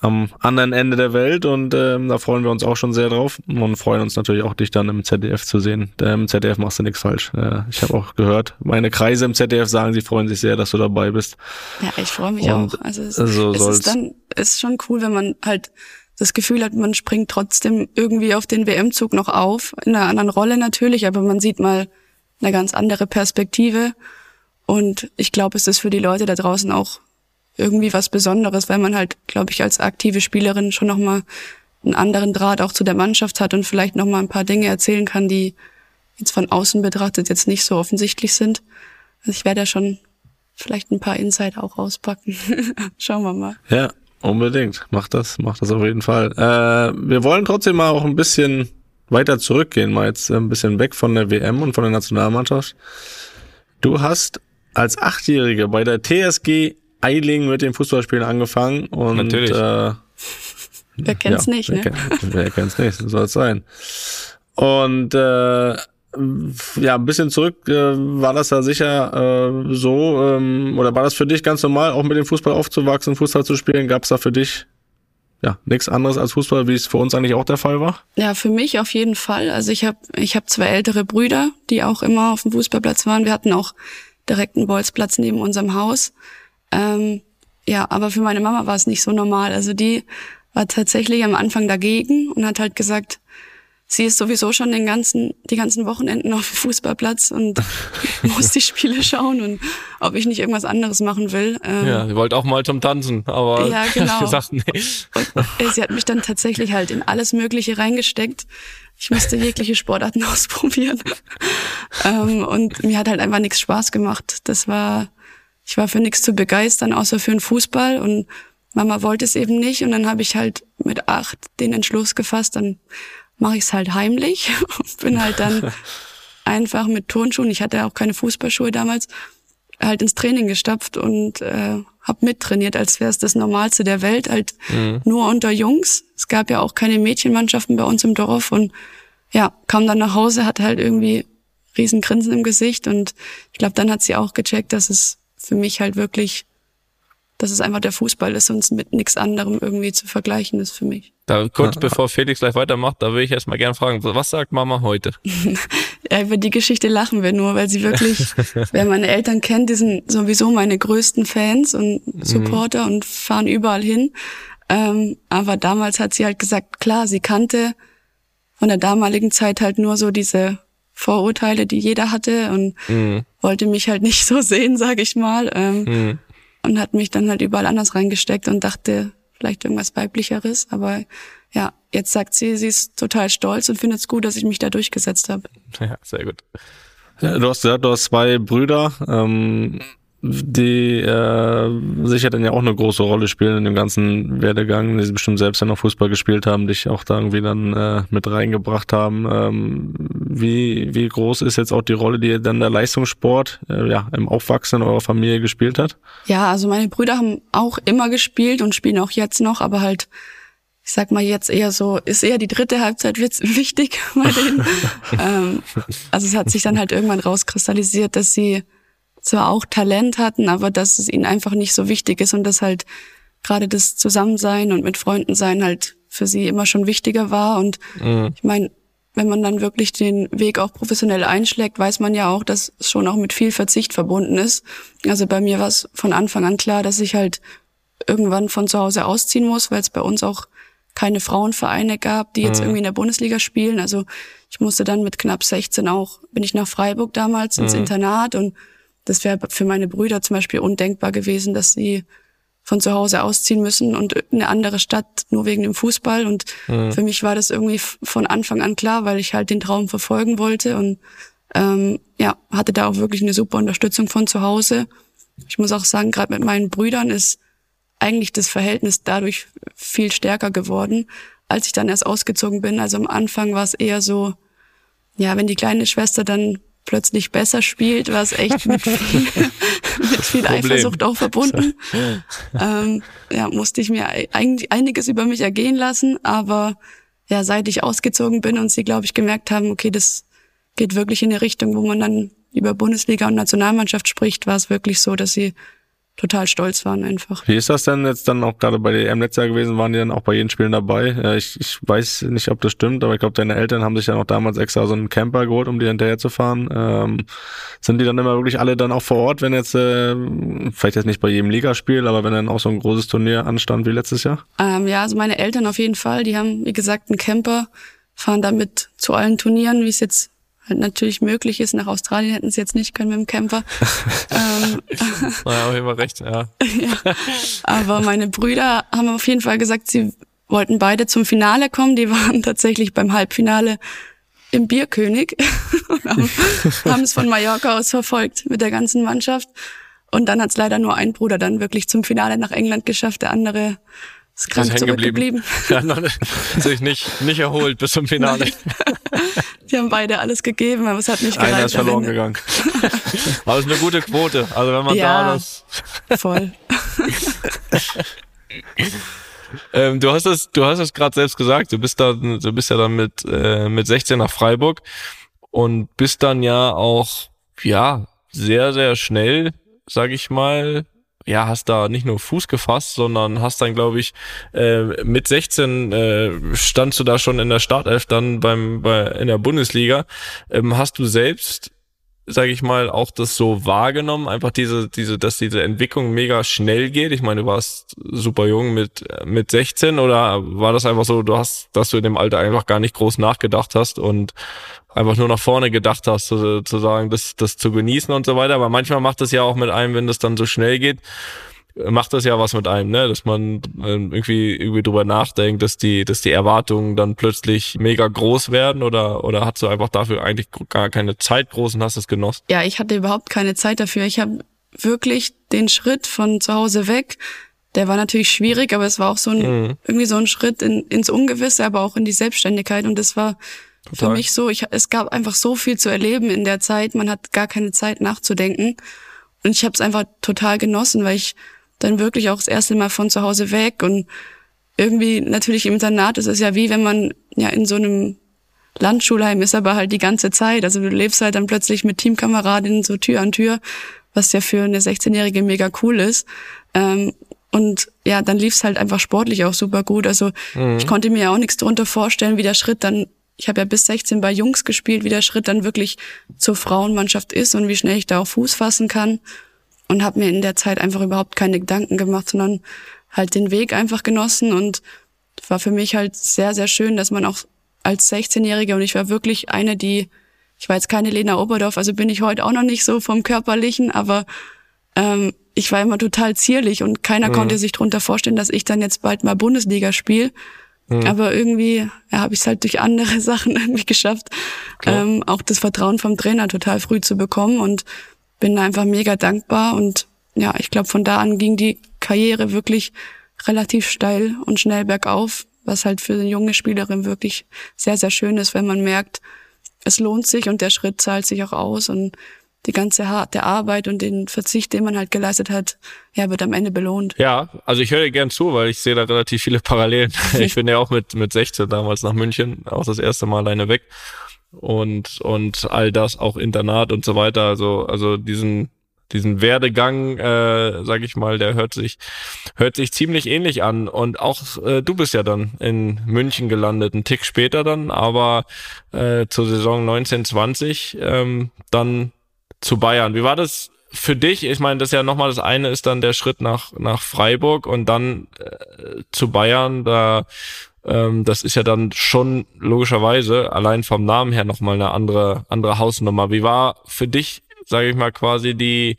am anderen Ende der Welt und ähm, da freuen wir uns auch schon sehr drauf und freuen uns natürlich auch, dich dann im ZDF zu sehen. Im ZDF machst du nichts falsch. Äh, ich habe auch gehört, meine Kreise im ZDF sagen, sie freuen sich sehr, dass du dabei bist.
Ja, ich freue mich und auch. Also es, so es ist dann ist schon cool, wenn man halt das Gefühl hat, man springt trotzdem irgendwie auf den WM-Zug noch auf, in einer anderen Rolle natürlich, aber man sieht mal eine ganz andere Perspektive. Und ich glaube, es ist für die Leute da draußen auch irgendwie was Besonderes, weil man halt, glaube ich, als aktive Spielerin schon nochmal einen anderen Draht auch zu der Mannschaft hat und vielleicht nochmal ein paar Dinge erzählen kann, die jetzt von außen betrachtet jetzt nicht so offensichtlich sind. Also ich werde da schon vielleicht ein paar Insider auch rauspacken. (laughs) Schauen wir mal.
Ja, unbedingt. Mach das, mach das auf jeden Fall. Äh, wir wollen trotzdem mal auch ein bisschen weiter zurückgehen, mal jetzt ein bisschen weg von der WM und von der Nationalmannschaft. Du hast als Achtjährige bei der TSG Eiling mit dem Fußballspielen angefangen und
Natürlich. Äh,
wer kennt's ja, nicht,
wer
ne?
Kennt, wer kennt's nicht, so soll es sein. Und äh, ja, ein bisschen zurück, äh, war das da sicher äh, so, ähm, oder war das für dich ganz normal, auch mit dem Fußball aufzuwachsen, Fußball zu spielen? Gab es da für dich ja nichts anderes als Fußball, wie es für uns eigentlich auch der Fall war?
Ja, für mich auf jeden Fall. Also ich habe ich hab zwei ältere Brüder, die auch immer auf dem Fußballplatz waren. Wir hatten auch direkt einen Bolzplatz neben unserem Haus. Ähm, ja, aber für meine Mama war es nicht so normal. Also die war tatsächlich am Anfang dagegen und hat halt gesagt, sie ist sowieso schon den ganzen, die ganzen Wochenenden auf dem Fußballplatz und (laughs) muss die Spiele schauen und ob ich nicht irgendwas anderes machen will.
Ähm, ja, sie wollte auch mal zum Tanzen, aber
ja, (laughs) genau. gesagt, nee. Und, äh, sie hat mich dann tatsächlich halt in alles Mögliche reingesteckt. Ich musste jegliche Sportarten (laughs) ausprobieren. ähm, und mir hat halt einfach nichts Spaß gemacht. Das war ich war für nichts zu begeistern, außer für den Fußball. Und Mama wollte es eben nicht. Und dann habe ich halt mit acht den Entschluss gefasst, dann mache ich es halt heimlich. (laughs) Und bin halt dann (laughs) einfach mit Turnschuhen, ich hatte auch keine Fußballschuhe damals, halt ins Training gestapft und äh, habe mittrainiert, als wäre es das Normalste der Welt, halt mhm. nur unter Jungs. Es gab ja auch keine Mädchenmannschaften bei uns im Dorf. Und ja, kam dann nach Hause, hatte halt irgendwie riesen Grinsen im Gesicht. Und ich glaube, dann hat sie auch gecheckt, dass es für mich halt wirklich, dass es einfach der Fußball ist und mit nichts anderem irgendwie zu vergleichen ist für mich.
Da kurz ja. bevor Felix gleich weitermacht, da würde ich erst mal gerne fragen, was sagt Mama heute? (laughs)
ja, über die Geschichte lachen wir nur, weil sie wirklich, (laughs) wer meine Eltern kennt, die sind sowieso meine größten Fans und mhm. Supporter mhm. und fahren überall hin. Ähm, aber damals hat sie halt gesagt, klar, sie kannte von der damaligen Zeit halt nur so diese Vorurteile, die jeder hatte und mhm. Wollte mich halt (laughs) nicht so sehen, sage ich mal. Ähm, mhm. Und hat mich dann halt überall anders reingesteckt und dachte, vielleicht irgendwas weiblicheres. Aber ja, jetzt sagt sie, sie ist total stolz und findet es gut, dass ich mich da durchgesetzt habe.
Ja, sehr gut.
Ja, du hast gesagt, du hast zwei Brüder. Ähm, die äh, sicher dann ja auch eine große Rolle spielen in dem ganzen Werdegang, die sie bestimmt selbst ja noch Fußball gespielt haben, dich auch da irgendwie dann äh, mit reingebracht haben. Ähm, wie, wie groß ist jetzt auch die Rolle, die dann der Leistungssport äh, ja, im Aufwachsen in eurer Familie gespielt hat?
Ja, also meine Brüder haben auch immer gespielt und spielen auch jetzt noch, aber halt, ich sag mal jetzt eher so, ist eher die dritte Halbzeit (laughs) wichtig bei denen. (laughs) ähm, also es hat sich dann halt irgendwann rauskristallisiert, dass sie zwar auch Talent hatten, aber dass es ihnen einfach nicht so wichtig ist und dass halt gerade das Zusammensein und mit Freunden sein halt für sie immer schon wichtiger war. Und mhm. ich meine, wenn man dann wirklich den Weg auch professionell einschlägt, weiß man ja auch, dass es schon auch mit viel Verzicht verbunden ist. Also bei mir war es von Anfang an klar, dass ich halt irgendwann von zu Hause ausziehen muss, weil es bei uns auch keine Frauenvereine gab, die jetzt mhm. irgendwie in der Bundesliga spielen. Also ich musste dann mit knapp 16 auch, bin ich nach Freiburg damals ins mhm. Internat und das wäre für meine Brüder zum Beispiel undenkbar gewesen, dass sie von zu Hause ausziehen müssen und eine andere Stadt nur wegen dem Fußball. Und mhm. für mich war das irgendwie von Anfang an klar, weil ich halt den Traum verfolgen wollte und ähm, ja, hatte da auch wirklich eine super Unterstützung von zu Hause. Ich muss auch sagen, gerade mit meinen Brüdern ist eigentlich das Verhältnis dadurch viel stärker geworden, als ich dann erst ausgezogen bin. Also am Anfang war es eher so, ja, wenn die kleine Schwester dann plötzlich besser spielt, war es echt mit (laughs) viel, mit viel Eifersucht auch verbunden. (laughs) ähm, ja, musste ich mir eigentlich einiges über mich ergehen lassen, aber ja, seit ich ausgezogen bin und sie, glaube ich, gemerkt haben, okay, das geht wirklich in eine Richtung, wo man dann über Bundesliga und Nationalmannschaft spricht, war es wirklich so, dass sie total stolz waren einfach.
Wie ist das denn jetzt dann auch gerade bei der EM letztes Jahr gewesen? Waren die dann auch bei jedem Spielen dabei? Ich, ich weiß nicht, ob das stimmt, aber ich glaube, deine Eltern haben sich ja noch damals extra so einen Camper geholt, um die hinterher zu fahren. Ähm, sind die dann immer wirklich alle dann auch vor Ort, wenn jetzt, äh, vielleicht jetzt nicht bei jedem Ligaspiel, aber wenn dann auch so ein großes Turnier anstand wie letztes Jahr?
Ähm, ja, also meine Eltern auf jeden Fall. Die haben, wie gesagt, einen Camper, fahren damit zu allen Turnieren, wie es jetzt natürlich möglich ist. Nach Australien hätten sie jetzt nicht können mit dem Camper. (laughs) ähm, (laughs)
naja, auch immer recht, ja. (laughs) ja.
Aber meine Brüder haben auf jeden Fall gesagt, sie wollten beide zum Finale kommen. Die waren tatsächlich beim Halbfinale im Bierkönig und haben es von Mallorca aus verfolgt mit der ganzen Mannschaft. Und dann hat es leider nur ein Bruder dann wirklich zum Finale nach England geschafft. Der andere ist krank ist zurückgeblieben. (laughs)
Ja, noch sich nicht, nicht erholt bis zum Finale. (laughs)
Die haben beide alles gegeben, aber es hat nicht gereicht.
Einer ist verloren gegangen. (laughs) aber es ist eine gute Quote. Also wenn man ja, da das...
voll.
ähm, du hast es, du hast es gerade selbst gesagt. Du bist da, du bist ja dann mit äh, mit 16 nach Freiburg und bist dann ja auch ja sehr sehr schnell, sag ich mal, ja, hast da nicht nur Fuß gefasst, sondern hast dann, glaube ich, äh, mit 16 äh, standst du da schon in der Startelf dann beim bei, in der Bundesliga. Ähm, hast du selbst, sage ich mal, auch das so wahrgenommen, einfach diese diese, dass diese Entwicklung mega schnell geht? Ich meine, du warst super jung mit mit 16 oder war das einfach so, du hast, dass du in dem Alter einfach gar nicht groß nachgedacht hast und einfach nur nach vorne gedacht hast, zu, zu sagen, das, das zu genießen und so weiter. Aber manchmal macht das ja auch mit einem, wenn das dann so schnell geht, macht das ja was mit einem, ne? Dass man ähm, irgendwie irgendwie drüber nachdenkt, dass die, dass die Erwartungen dann plötzlich mega groß werden oder oder hast du einfach dafür eigentlich gar keine Zeit groß und hast es genossen?
Ja, ich hatte überhaupt keine Zeit dafür. Ich habe wirklich den Schritt von zu Hause weg. Der war natürlich schwierig, aber es war auch so ein mhm. irgendwie so ein Schritt in, ins Ungewisse, aber auch in die Selbstständigkeit und das war Total. Für mich so, ich, es gab einfach so viel zu erleben in der Zeit, man hat gar keine Zeit nachzudenken. Und ich habe es einfach total genossen, weil ich dann wirklich auch das erste Mal von zu Hause weg und irgendwie natürlich im Internat ist es ja wie wenn man ja in so einem Landschulheim ist, aber halt die ganze Zeit. Also du lebst halt dann plötzlich mit Teamkameradinnen so Tür an Tür, was ja für eine 16-Jährige mega cool ist. Ähm, und ja, dann lief's halt einfach sportlich auch super gut. Also mhm. ich konnte mir ja auch nichts drunter vorstellen, wie der Schritt dann ich habe ja bis 16 bei Jungs gespielt, wie der Schritt dann wirklich zur Frauenmannschaft ist und wie schnell ich da auch Fuß fassen kann. Und habe mir in der Zeit einfach überhaupt keine Gedanken gemacht, sondern halt den Weg einfach genossen. Und war für mich halt sehr, sehr schön, dass man auch als 16-Jährige, und ich war wirklich eine, die, ich war jetzt keine Lena Oberdorf, also bin ich heute auch noch nicht so vom Körperlichen, aber ähm, ich war immer total zierlich und keiner mhm. konnte sich drunter vorstellen, dass ich dann jetzt bald mal Bundesliga spiele. Mhm. Aber irgendwie ja, habe ich es halt durch andere (laughs) Sachen irgendwie geschafft, ähm, auch das Vertrauen vom Trainer total früh zu bekommen und bin einfach mega dankbar. Und ja, ich glaube, von da an ging die Karriere wirklich relativ steil und schnell bergauf, was halt für eine junge Spielerin wirklich sehr, sehr schön ist, wenn man merkt, es lohnt sich und der Schritt zahlt sich auch aus. Und die ganze harte Arbeit und den Verzicht, den man halt geleistet hat, ja, wird am Ende belohnt.
Ja, also ich höre dir gern zu, weil ich sehe da relativ viele Parallelen. (laughs) ich bin ja auch mit, mit 16 damals nach München, auch das erste Mal alleine weg. Und, und all das, auch Internat und so weiter. Also, also diesen, diesen Werdegang, äh, sag ich mal, der hört sich, hört sich ziemlich ähnlich an. Und auch äh, du bist ja dann in München gelandet, einen Tick später dann, aber äh, zur Saison 1920 ähm, dann zu Bayern. Wie war das für dich? Ich meine, das ist ja nochmal das eine ist dann der Schritt nach, nach Freiburg und dann äh, zu Bayern, da ähm, das ist ja dann schon logischerweise allein vom Namen her nochmal eine andere, andere Hausnummer. Wie war für dich sage ich mal, quasi die,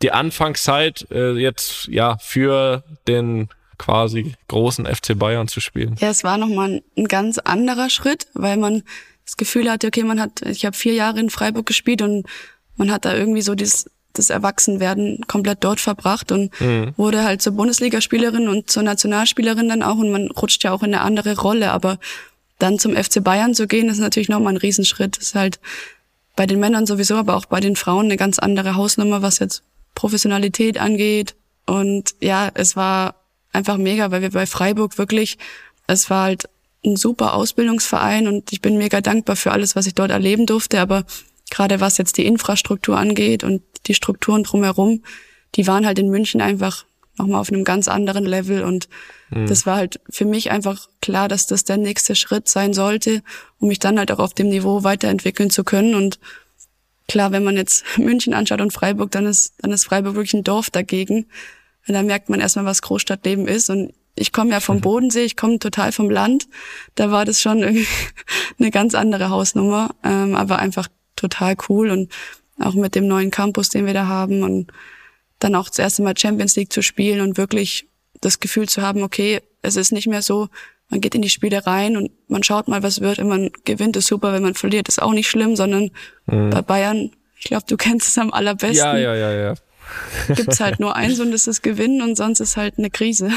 die Anfangszeit äh, jetzt ja für den quasi großen FC Bayern zu spielen.
Ja, es war nochmal ein ganz anderer Schritt, weil man das Gefühl hatte, okay, man hat, ich habe vier Jahre in Freiburg gespielt und man hat da irgendwie so dieses das Erwachsenwerden komplett dort verbracht und mhm. wurde halt zur Bundesligaspielerin und zur Nationalspielerin dann auch und man rutscht ja auch in eine andere Rolle, aber dann zum FC Bayern zu gehen, ist natürlich nochmal ein Riesenschritt. Das ist halt bei den Männern sowieso, aber auch bei den Frauen eine ganz andere Hausnummer, was jetzt Professionalität angeht. Und ja, es war einfach mega, weil wir bei Freiburg wirklich, es war halt ein super Ausbildungsverein und ich bin mega dankbar für alles, was ich dort erleben durfte. Aber gerade was jetzt die Infrastruktur angeht und die Strukturen drumherum, die waren halt in München einfach nochmal auf einem ganz anderen Level und mhm. das war halt für mich einfach klar, dass das der nächste Schritt sein sollte, um mich dann halt auch auf dem Niveau weiterentwickeln zu können und klar, wenn man jetzt (laughs) München anschaut und Freiburg, dann ist, dann ist Freiburg wirklich ein Dorf dagegen. Und da merkt man erstmal, was Großstadtleben ist und ich komme ja vom mhm. Bodensee, ich komme total vom Land. Da war das schon irgendwie (laughs) eine ganz andere Hausnummer, ähm, aber einfach total cool und auch mit dem neuen Campus, den wir da haben und dann auch das erste Mal Champions League zu spielen und wirklich das Gefühl zu haben, okay, es ist nicht mehr so, man geht in die Spiele rein und man schaut mal, was wird. Wenn man gewinnt, ist super. Wenn man verliert, ist auch nicht schlimm, sondern mhm. bei Bayern, ich glaube, du kennst es am allerbesten.
Ja, ja, ja, ja.
Gibt's halt nur eins und das ist Gewinnen und sonst ist halt eine Krise.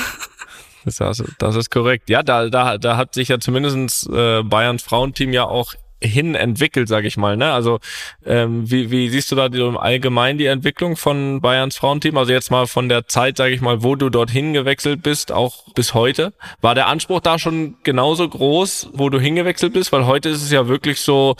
Das, das ist korrekt. Ja, da, da, da hat sich ja zumindestens äh, Bayerns Frauenteam ja auch hin entwickelt, sage ich mal. Ne? Also ähm, wie, wie siehst du da die, im Allgemeinen die Entwicklung von Bayerns Frauenteam? Also jetzt mal von der Zeit, sage ich mal, wo du dorthin gewechselt bist, auch bis heute. War der Anspruch da schon genauso groß, wo du hingewechselt bist? Weil heute ist es ja wirklich so,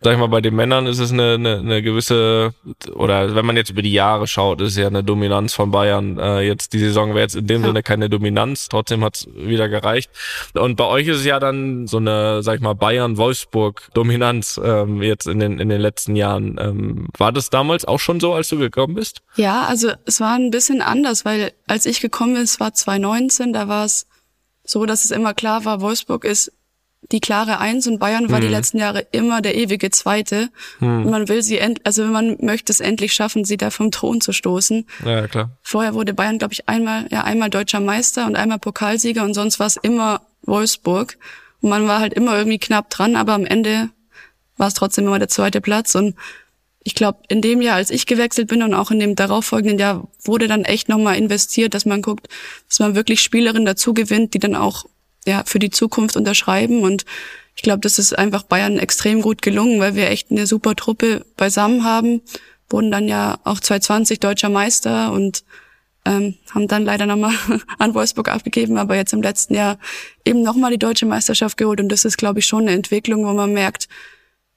sag ich mal, bei den Männern ist es eine, eine, eine gewisse, oder wenn man jetzt über die Jahre schaut, ist es ja eine Dominanz von Bayern. Äh, jetzt die Saison wäre jetzt in dem ja. Sinne keine Dominanz, trotzdem hat's wieder gereicht. Und bei euch ist es ja dann so eine, sag ich mal, Bayern-Wolfsburg Dominanz ähm, jetzt in den, in den letzten Jahren. Ähm, war das damals auch schon so, als du gekommen bist?
Ja, also es war ein bisschen anders, weil als ich gekommen bin, es war 2019, da war es so, dass es immer klar war, Wolfsburg ist die klare Eins und Bayern war mhm. die letzten Jahre immer der ewige Zweite. Mhm. Und man will sie, end also man möchte es endlich schaffen, sie da vom Thron zu stoßen.
Ja, klar.
Vorher wurde Bayern, glaube ich, einmal, ja, einmal deutscher Meister und einmal Pokalsieger und sonst war es immer Wolfsburg. Und man war halt immer irgendwie knapp dran, aber am Ende war es trotzdem immer der zweite Platz. Und ich glaube, in dem Jahr, als ich gewechselt bin und auch in dem darauffolgenden Jahr, wurde dann echt nochmal investiert, dass man guckt, dass man wirklich Spielerinnen dazu gewinnt, die dann auch ja für die Zukunft unterschreiben. Und ich glaube, das ist einfach Bayern extrem gut gelungen, weil wir echt eine super Truppe beisammen haben. Wurden dann ja auch 2020 deutscher Meister und ähm, haben dann leider nochmal (laughs) an Wolfsburg abgegeben, aber jetzt im letzten Jahr eben nochmal die deutsche Meisterschaft geholt und das ist, glaube ich, schon eine Entwicklung, wo man merkt,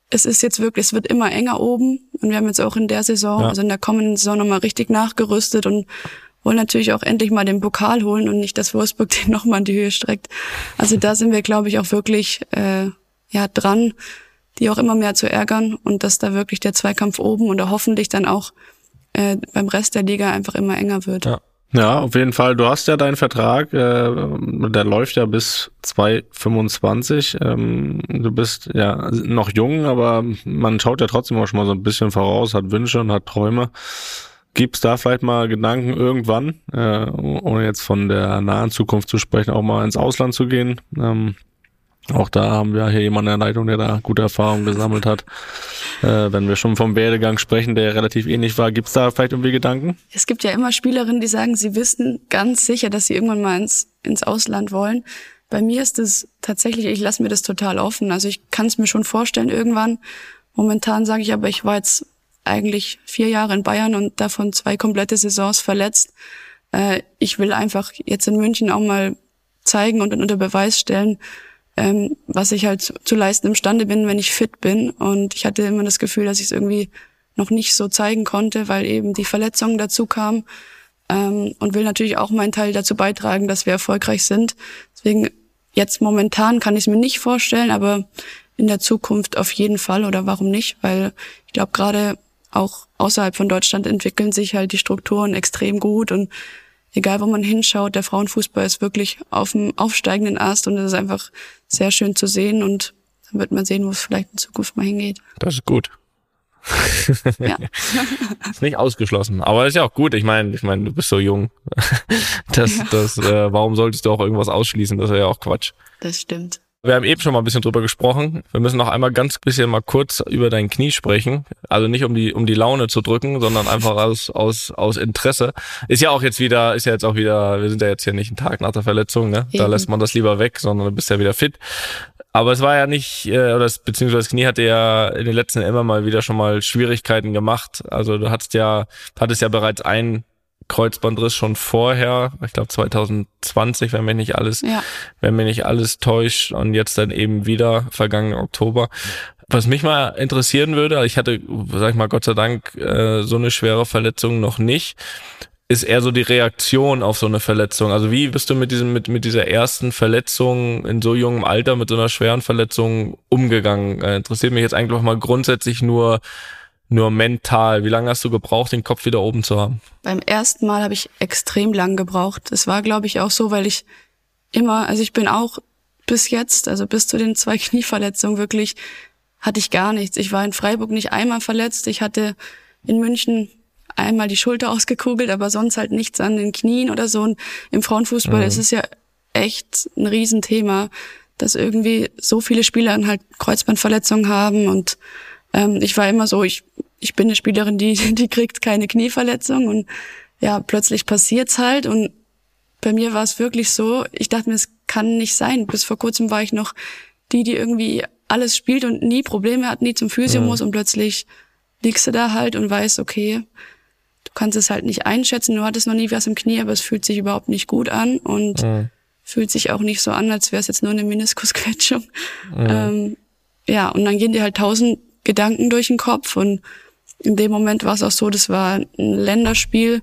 es ist jetzt wirklich, es wird immer enger oben und wir haben jetzt auch in der Saison, ja. also in der kommenden Saison nochmal richtig nachgerüstet und wollen natürlich auch endlich mal den Pokal holen und nicht, dass Wolfsburg (laughs) den nochmal in die Höhe streckt. Also da sind wir, glaube ich, auch wirklich äh, ja dran, die auch immer mehr zu ärgern und dass da wirklich der Zweikampf oben und hoffentlich dann auch äh, beim Rest der Liga einfach immer enger wird.
Ja. Ja, auf jeden Fall. Du hast ja deinen Vertrag, äh, der läuft ja bis 2025. Ähm, du bist ja noch jung, aber man schaut ja trotzdem auch schon mal so ein bisschen voraus, hat Wünsche und hat Träume. Gibt's da vielleicht mal Gedanken irgendwann, äh, ohne jetzt von der nahen Zukunft zu sprechen, auch mal ins Ausland zu gehen? Ähm, auch da haben wir hier jemanden in der Leitung, der da gute Erfahrungen gesammelt hat. Äh, wenn wir schon vom Werdegang sprechen, der relativ ähnlich war, gibt's da vielleicht irgendwie Gedanken?
Es gibt ja immer Spielerinnen, die sagen, sie wissen ganz sicher, dass sie irgendwann mal ins, ins Ausland wollen. Bei mir ist es tatsächlich, ich lasse mir das total offen. Also ich kann es mir schon vorstellen irgendwann. Momentan sage ich aber, ich war jetzt eigentlich vier Jahre in Bayern und davon zwei komplette Saisons verletzt. Äh, ich will einfach jetzt in München auch mal zeigen und unter Beweis stellen, ähm, was ich halt zu leisten imstande bin, wenn ich fit bin. Und ich hatte immer das Gefühl, dass ich es irgendwie noch nicht so zeigen konnte, weil eben die Verletzungen dazu kamen. Ähm, und will natürlich auch meinen Teil dazu beitragen, dass wir erfolgreich sind. Deswegen jetzt momentan kann ich es mir nicht vorstellen, aber in der Zukunft auf jeden Fall oder warum nicht? Weil ich glaube, gerade auch außerhalb von Deutschland entwickeln sich halt die Strukturen extrem gut und egal wo man hinschaut, der Frauenfußball ist wirklich auf dem aufsteigenden Ast und es ist einfach sehr schön zu sehen und dann wird man sehen, wo es vielleicht in Zukunft mal hingeht.
Das ist gut.
Ja. (laughs)
ist nicht ausgeschlossen. Aber ist ja auch gut. Ich meine, ich meine, du bist so jung. (laughs) Das, das, äh, warum solltest du auch irgendwas ausschließen? Das ist ja auch Quatsch.
Das stimmt.
Wir haben eben schon mal ein bisschen drüber gesprochen. Wir müssen noch einmal ganz bisschen mal kurz über dein Knie sprechen. Also nicht um die, um die Laune zu drücken, sondern einfach aus, aus, aus Interesse. Ist ja auch jetzt wieder, ist ja jetzt auch wieder, wir sind ja jetzt hier nicht einen Tag nach der Verletzung, ne? Da
Eben.
lässt man das lieber weg, sondern du bist ja wieder fit. Aber es war ja nicht, äh, oder das, beziehungsweise das Knie hatte ja in den letzten immer mal wieder schon mal Schwierigkeiten gemacht. Also du hattest ja, hattest ja bereits einen Kreuzbandriss schon vorher, ich glaube 2020, wenn mich nicht alles,
Ja.
wenn mich nicht alles täuscht und jetzt dann eben wieder vergangenen Oktober. Was mich mal interessieren würde, ich hatte, sag ich mal, Gott sei Dank äh, so eine schwere Verletzung noch nicht, ist eher so die Reaktion auf so eine Verletzung. Also wie bist du mit diesem, mit, mit dieser ersten Verletzung in so jungem Alter, mit so einer schweren Verletzung umgegangen? Äh, interessiert mich jetzt eigentlich mal grundsätzlich nur, nur mental. Wie lange hast du gebraucht, den Kopf wieder oben zu haben?
Beim ersten Mal habe ich extrem lang gebraucht. Es war, glaube ich, auch so, weil ich immer, also ich bin auch bis jetzt, also bis zu den zwei (laughs) Knieverletzungen wirklich, hatte ich gar nichts. Ich war in Freiburg nicht einmal verletzt. Ich hatte in München einmal die Schulter ausgekugelt, aber sonst halt nichts an den Knien oder so. Und im Frauenfußball ist es ja echt ein Riesenthema, dass irgendwie so viele Spieler dann halt Kreuzbandverletzungen haben und ähm, ich war immer so, ich, ich bin eine Spielerin, die, (laughs) die kriegt keine Knieverletzung und ja, plötzlich passiert's halt und bei mir war es wirklich so, ich dachte mir, es kann nicht sein. Bis vor kurzem war ich noch die, die irgendwie alles spielt und nie Probleme hat, nie zum Physio muss und plötzlich liegst du da halt und weißt, okay, du kannst es halt nicht einschätzen, du hattest noch nie was im Knie, aber es fühlt sich überhaupt nicht gut an und fühlt sich auch nicht so an, als wäre es jetzt nur eine Meniskusquetschung. Ähm, ja, und dann gehen dir halt tausend Gedanken durch den Kopf. Und in dem Moment war es auch so, das war ein Länderspiel,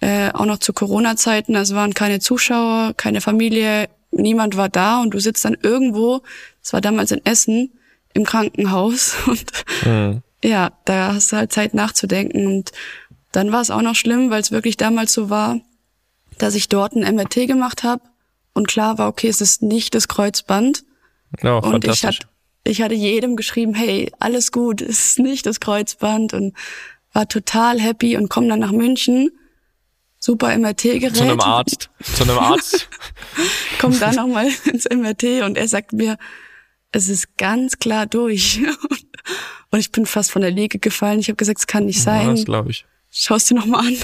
äh, auch noch zu Corona-Zeiten, also waren keine Zuschauer, keine Familie, niemand war da. Und du sitzt dann irgendwo, das war damals in Essen, im Krankenhaus. (laughs) Und ja, da hast du halt Zeit nachzudenken. Und dann war es auch noch schlimm, weil es wirklich damals so war, dass ich dort ein MRT gemacht habe und klar war, okay, es ist nicht das Kreuzband.
Ja,
und ich hatte, ich hatte jedem geschrieben, hey, alles gut, es ist nicht das Kreuzband und war total happy und komm dann nach München, super MRT-Gerät.
zu einem Arzt. Zu einem Arzt. (laughs)
Komm da nochmal (laughs) ins MRT und er sagt mir, es ist ganz klar durch. (laughs) Und ich bin fast von der Liege gefallen. Ich habe gesagt, es kann nicht
Ja,
sein.
das glaube ich.
Schaust dir noch mal an.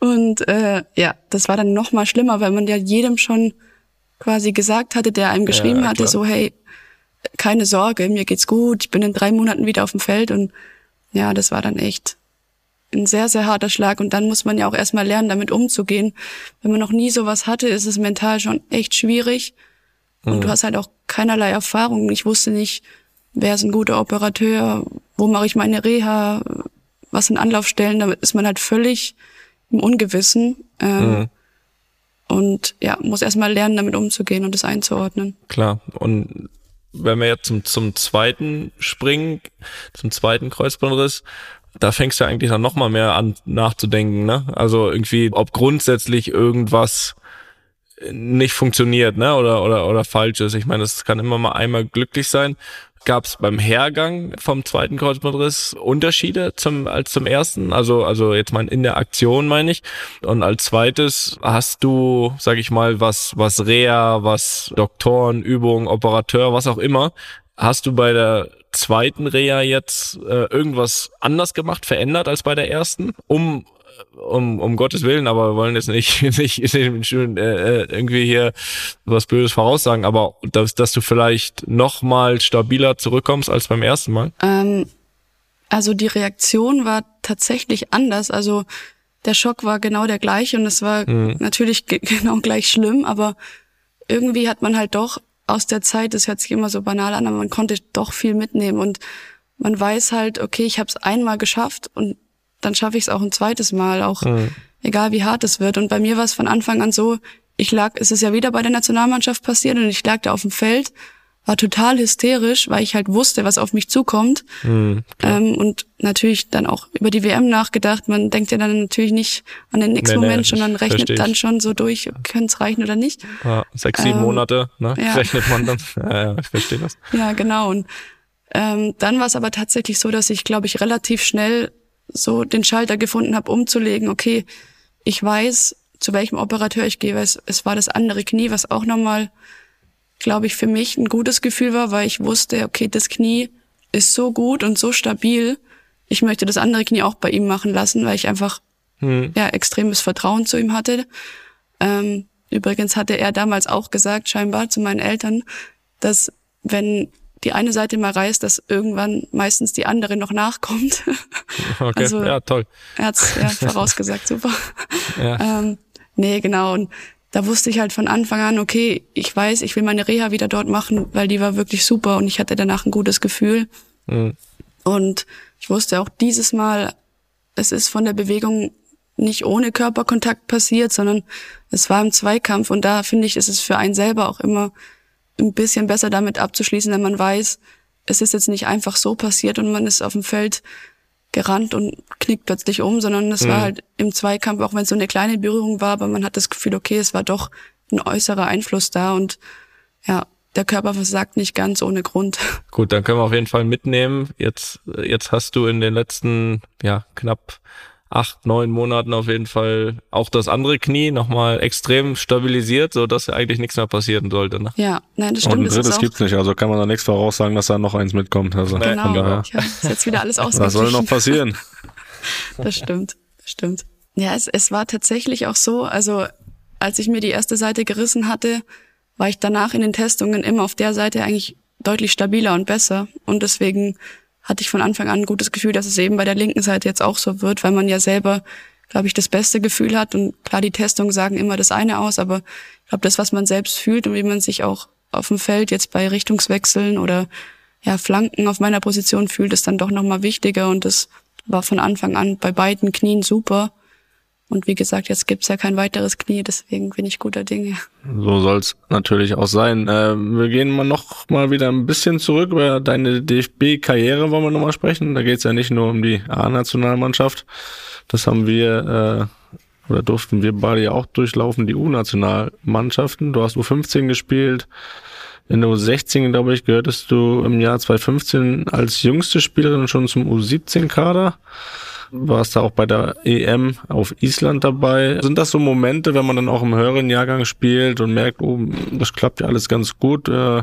Und äh, ja, das war dann noch mal schlimmer, weil man ja jedem schon quasi gesagt hatte, der einem geschrieben
Ja,
hatte, so hey, keine Sorge, mir geht's gut, ich bin in drei Monaten wieder auf dem Feld und ja, das war dann echt ein sehr, sehr harter Schlag und dann muss man ja auch erstmal lernen, damit umzugehen. Wenn man noch nie sowas hatte, ist es mental schon echt schwierig und du hast halt auch keinerlei Erfahrung. Ich wusste nicht, wer ist ein guter Operateur, wo mache ich meine Reha, was sind Anlaufstellen, damit ist man halt völlig im Ungewissen. Ähm, Und ja, muss erstmal lernen, damit umzugehen und das einzuordnen.
Klar. Und wenn wir jetzt zum, zum zweiten springen, zum zweiten Kreuzbandriss, da fängst du eigentlich dann nochmal mehr an nachzudenken, ne? Also irgendwie, ob grundsätzlich irgendwas nicht funktioniert, ne? Oder, oder, oder falsch ist. Ich meine, es kann immer mal einmal glücklich sein. Gab es beim Hergang vom zweiten Kreuzbandriss Unterschiede zum, als zum ersten? Also, also jetzt mal in der Aktion meine ich. Und als zweites hast du, sag ich mal, was, was Reha, was Doktoren, Übungen, Operateur, was auch immer. Hast du bei der zweiten Reha jetzt äh, irgendwas anders gemacht, verändert als bei der ersten? Um um, um Gottes Willen, aber wir wollen jetzt nicht, (laughs) nicht, nicht schön, äh, äh, irgendwie hier was Blödes voraussagen, aber dass, dass du vielleicht noch mal stabiler zurückkommst als beim ersten Mal.
Ähm, Also die Reaktion war tatsächlich anders. Also der Schock war genau der gleiche und es war mhm. natürlich (laughs) genau gleich schlimm, aber irgendwie hat man halt doch aus der Zeit, das hört sich immer so banal an, aber man konnte doch viel mitnehmen und man weiß halt, okay, ich habe es einmal geschafft und dann schaffe ich es auch ein zweites Mal, auch mhm. egal wie hart es wird. Und bei mir war es von Anfang an so, ich lag, es ist ja wieder bei der Nationalmannschaft passiert und ich lag da auf dem Feld war total hysterisch, weil ich halt wusste, was auf mich zukommt. Mhm, ähm, und natürlich dann auch über die WM nachgedacht. Man denkt ja dann natürlich nicht an den nächsten nee, Moment, nee, sondern rechnet dann schon so durch, könnte es reichen oder nicht.
Ja, sechs, sieben ähm, Monate, ne? Ja. Rechnet man dann. (laughs) ja, ja, ich verstehe das.
Ja, genau. Und ähm, dann war es aber tatsächlich so, dass ich, glaube ich, relativ schnell so den Schalter gefunden habe, umzulegen, okay, ich weiß, zu welchem Operateur ich gehe, weil es, es war das andere Knie, was auch nochmal glaube ich, für mich ein gutes Gefühl war, weil ich wusste, okay, das Knie ist so gut und so stabil. Ich möchte das andere Knie auch bei ihm machen lassen, weil ich einfach hm. ja extremes Vertrauen zu ihm hatte. Ähm, übrigens hatte er damals auch gesagt, scheinbar zu meinen Eltern, dass wenn die eine Seite mal reißt, dass irgendwann meistens die andere noch nachkommt. (laughs)
Okay, also, ja, toll.
Er hat's ja, vorausgesagt, super. (laughs) Ja. Ähm, nee, genau. Und da wusste ich halt von Anfang an, okay, ich weiß, ich will meine Reha wieder dort machen, weil die war wirklich super und ich hatte danach ein gutes Gefühl. Mhm. Und ich wusste auch dieses Mal, es ist von der Bewegung nicht ohne Körperkontakt passiert, sondern es war im Zweikampf und da finde ich, ist es für einen selber auch immer ein bisschen besser damit abzuschließen, wenn man weiß, es ist jetzt nicht einfach so passiert und man ist auf dem Feld gerannt und knickt plötzlich um, sondern es mhm. war halt im Zweikampf, auch wenn es so eine kleine Berührung war, aber man hat das Gefühl, okay, es war doch ein äußerer Einfluss da und ja, der Körper versagt nicht ganz ohne Grund. (laughs)
Gut, dann können wir auf jeden Fall mitnehmen. Jetzt, jetzt hast du in den letzten, ja, knapp acht, neun Monaten auf jeden Fall auch das andere Knie nochmal extrem stabilisiert, so dass eigentlich nichts mehr passieren sollte. Ne?
Ja, nein, das stimmt.
Und ein drittes gibt's nicht, also kann man da nichts voraussagen, dass da noch eins mitkommt. Also
genau, von daher. Ja, ist jetzt wieder alles (laughs)
Was soll noch passieren? (laughs)
das stimmt, das stimmt. Ja, es, es war tatsächlich auch so, also als ich mir die erste Seite gerissen hatte, war ich danach in den Testungen immer auf der Seite eigentlich deutlich stabiler und besser. Und deswegen hatte ich von Anfang an ein gutes Gefühl, dass es eben bei der linken Seite jetzt auch so wird, weil man ja selber, glaube ich, das beste Gefühl hat. Und klar, die Testungen sagen immer das eine aus, aber ich glaube, das, was man selbst fühlt und wie man sich auch auf dem Feld jetzt bei Richtungswechseln oder ja, Flanken auf meiner Position fühlt, ist dann doch nochmal wichtiger. Und das war von Anfang an bei beiden Knien super. Und wie gesagt, jetzt gibt's ja kein weiteres Knie, deswegen bin ich guter Dinge.
So soll's natürlich auch sein. Äh, wir gehen mal noch mal wieder ein bisschen zurück über deine DFB-Karriere, wollen wir noch mal sprechen. Da geht's ja nicht nur um die A-Nationalmannschaft. Das haben wir äh, oder durften wir beide ja auch durchlaufen, die U-Nationalmannschaften. Du hast U15 gespielt. In der U16, glaube ich, gehörtest du im Jahr 2015 als jüngste Spielerin schon zum U17-Kader warst da auch bei der EM auf Island dabei. Sind das so Momente, wenn man dann auch im höheren Jahrgang spielt und merkt, oh, das klappt ja alles ganz gut, äh,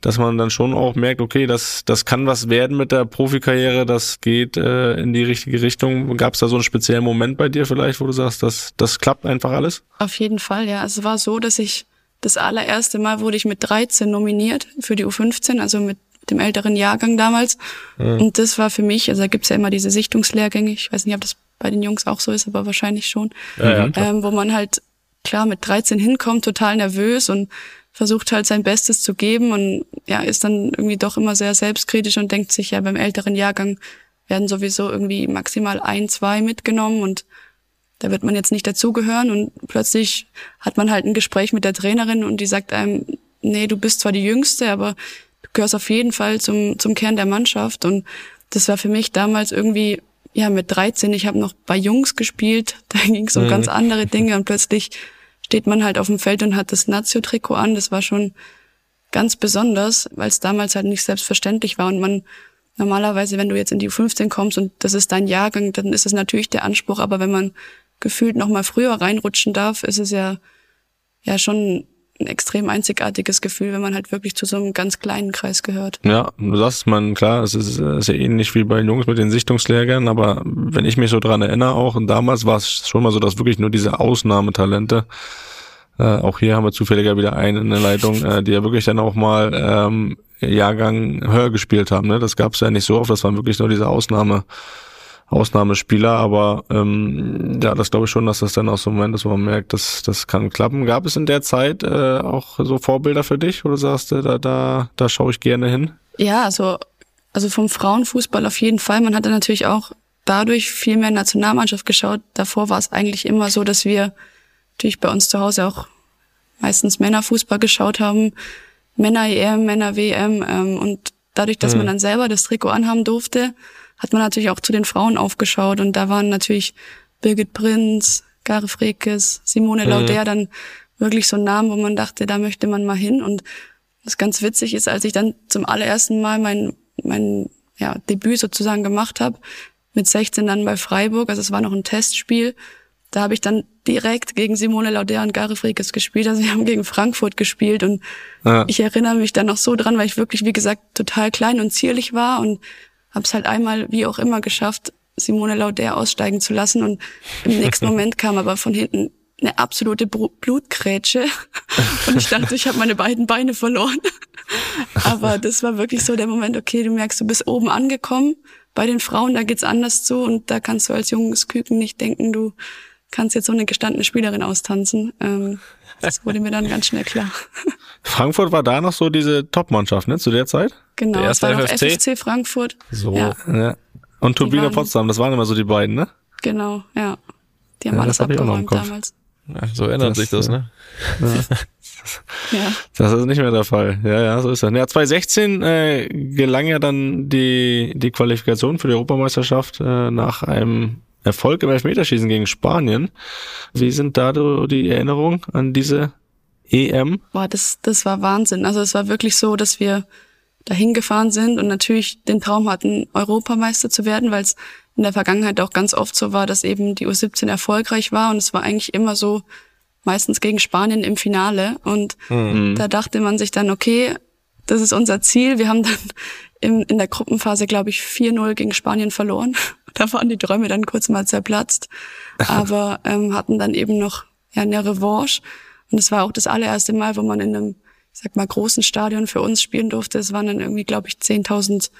dass man dann schon auch merkt, okay, das, das kann was werden mit der Profikarriere, das geht äh, in die richtige Richtung. Gab es da so einen speziellen Moment bei dir vielleicht, wo du sagst, das, das klappt einfach alles?
Auf jeden Fall, ja. Es war so, dass ich das allererste Mal wurde ich mit 13 nominiert für die U15, also mit dem älteren Jahrgang damals. Mhm. Und das war für mich, also da gibt's ja immer diese Sichtungslehrgänge, ich weiß nicht, ob das bei den Jungs auch so ist, aber wahrscheinlich schon, ja, ja, ähm, wo man halt klar mit 13 hinkommt, total nervös und versucht halt sein Bestes zu geben und ja, ist dann irgendwie doch immer sehr selbstkritisch und denkt sich, ja, beim älteren Jahrgang werden sowieso irgendwie maximal ein, zwei mitgenommen und da wird man jetzt nicht dazugehören und plötzlich hat man halt ein Gespräch mit der Trainerin und die sagt einem, nee, du bist zwar die Jüngste, aber gehörst auf jeden Fall zum, zum Kern der Mannschaft. Und das war für mich damals irgendwie, ja, mit 13, ich habe noch bei Jungs gespielt, (laughs) da ging es um mhm. ganz andere Dinge und plötzlich steht man halt auf dem Feld und hat das Nazio-Trikot an. Das war schon ganz besonders, weil es damals halt nicht selbstverständlich war und man normalerweise, wenn du jetzt in die U15 kommst und das ist dein Jahrgang, dann ist es natürlich der Anspruch, aber wenn man gefühlt noch mal früher reinrutschen darf, ist es ja ja schon ein extrem einzigartiges Gefühl, wenn man halt wirklich zu so einem ganz kleinen Kreis gehört.
Ja, du sagst man, klar, es ist, ist ja ähnlich wie bei den Jungs mit den Sichtungslehrgern, aber wenn ich mich so dran erinnere, auch und damals war es schon mal so, dass wirklich nur diese Ausnahmetalente äh, auch hier haben wir zufälliger wieder einen in der Leitung, äh, die ja wirklich dann auch mal ähm, Jahrgang höher gespielt haben. Ne? Das gab es ja nicht so oft, das waren wirklich nur diese Ausnahme, Ausnahmespieler, aber ähm, ja, das glaube ich schon, dass das dann auch so ein Moment ist, wo man merkt, dass das kann klappen. Gab es in der Zeit äh, auch so Vorbilder für dich, wo du sagst, da, da, da schaue ich gerne hin?
Ja, also, also vom Frauenfußball auf jeden Fall. Man hatte natürlich auch dadurch viel mehr Nationalmannschaft geschaut. Davor war es eigentlich immer so, dass wir natürlich bei uns zu Hause auch meistens Männerfußball geschaut haben, Männer-EM, Männer-WM ähm, und dadurch, dass mhm. man dann selber das Trikot anhaben durfte, hat man natürlich auch zu den Frauen aufgeschaut und da waren natürlich Birgit Prinz, Gare Frekes, Simone mhm. Lauder dann wirklich so Namen, wo man dachte, da möchte man mal hin und was ganz witzig ist, als ich dann zum allerersten Mal mein, mein ja, Debüt sozusagen gemacht habe, mit 16 dann bei Freiburg, also es war noch ein Testspiel, da habe ich dann direkt gegen Simone Lauder und Gare Frekes gespielt. Also wir haben gegen Frankfurt gespielt und ja. ich erinnere mich dann noch so dran, weil ich wirklich, wie gesagt, total klein und zierlich war und habe es halt einmal, wie auch immer, geschafft, Simone Lauder aussteigen zu lassen. Und im nächsten (laughs) Moment kam aber von hinten eine absolute Blutgrätsche. (laughs) Und ich dachte, ich habe meine beiden Beine verloren. Aber das war wirklich so der Moment, okay, du merkst, du bist oben angekommen. Bei den Frauen, da geht's anders zu und da kannst du als junges Küken nicht denken, du kannst jetzt so eine gestandene Spielerin austanzen. Ähm, das wurde mir dann ganz schnell klar.
Frankfurt war da noch so diese Top-Mannschaft, ne, zu der Zeit?
Genau, der erste war FFC? FFC Frankfurt.
So. Ja. ja. Und Turbine Potsdam, das waren immer so die beiden, ne?
Genau, ja. Die haben ja, alles abgeräumt damals.
Ja, so ändert das, sich das, ne?
Ja. ja. Das ist nicht mehr der Fall. Ja, ja, so ist das. Ja, 2016 äh, gelang ja dann die, die Qualifikation für die Europameisterschaft äh, nach einem Erfolg im Elfmeterschießen gegen Spanien. Wie sind da die Erinnerungen an diese EM?
Boah, das, das war Wahnsinn. Also es war wirklich so, dass wir dahin gefahren sind und natürlich den Traum hatten, Europameister zu werden, weil es in der Vergangenheit auch ganz oft so war, dass eben die U17 erfolgreich war und es war eigentlich immer so, meistens gegen Spanien im Finale. Und mhm. da dachte man sich dann, okay, das ist unser Ziel. Wir haben dann in, in der Gruppenphase, glaube ich, 4-0 gegen Spanien verloren. Da waren die Träume dann kurz mal zerplatzt. (laughs) Aber ähm, hatten dann eben noch ja, eine Revanche. Und es war auch das allererste Mal, wo man in einem, ich sag mal, großen Stadion für uns spielen durfte. Es waren dann irgendwie, glaube ich, 10.000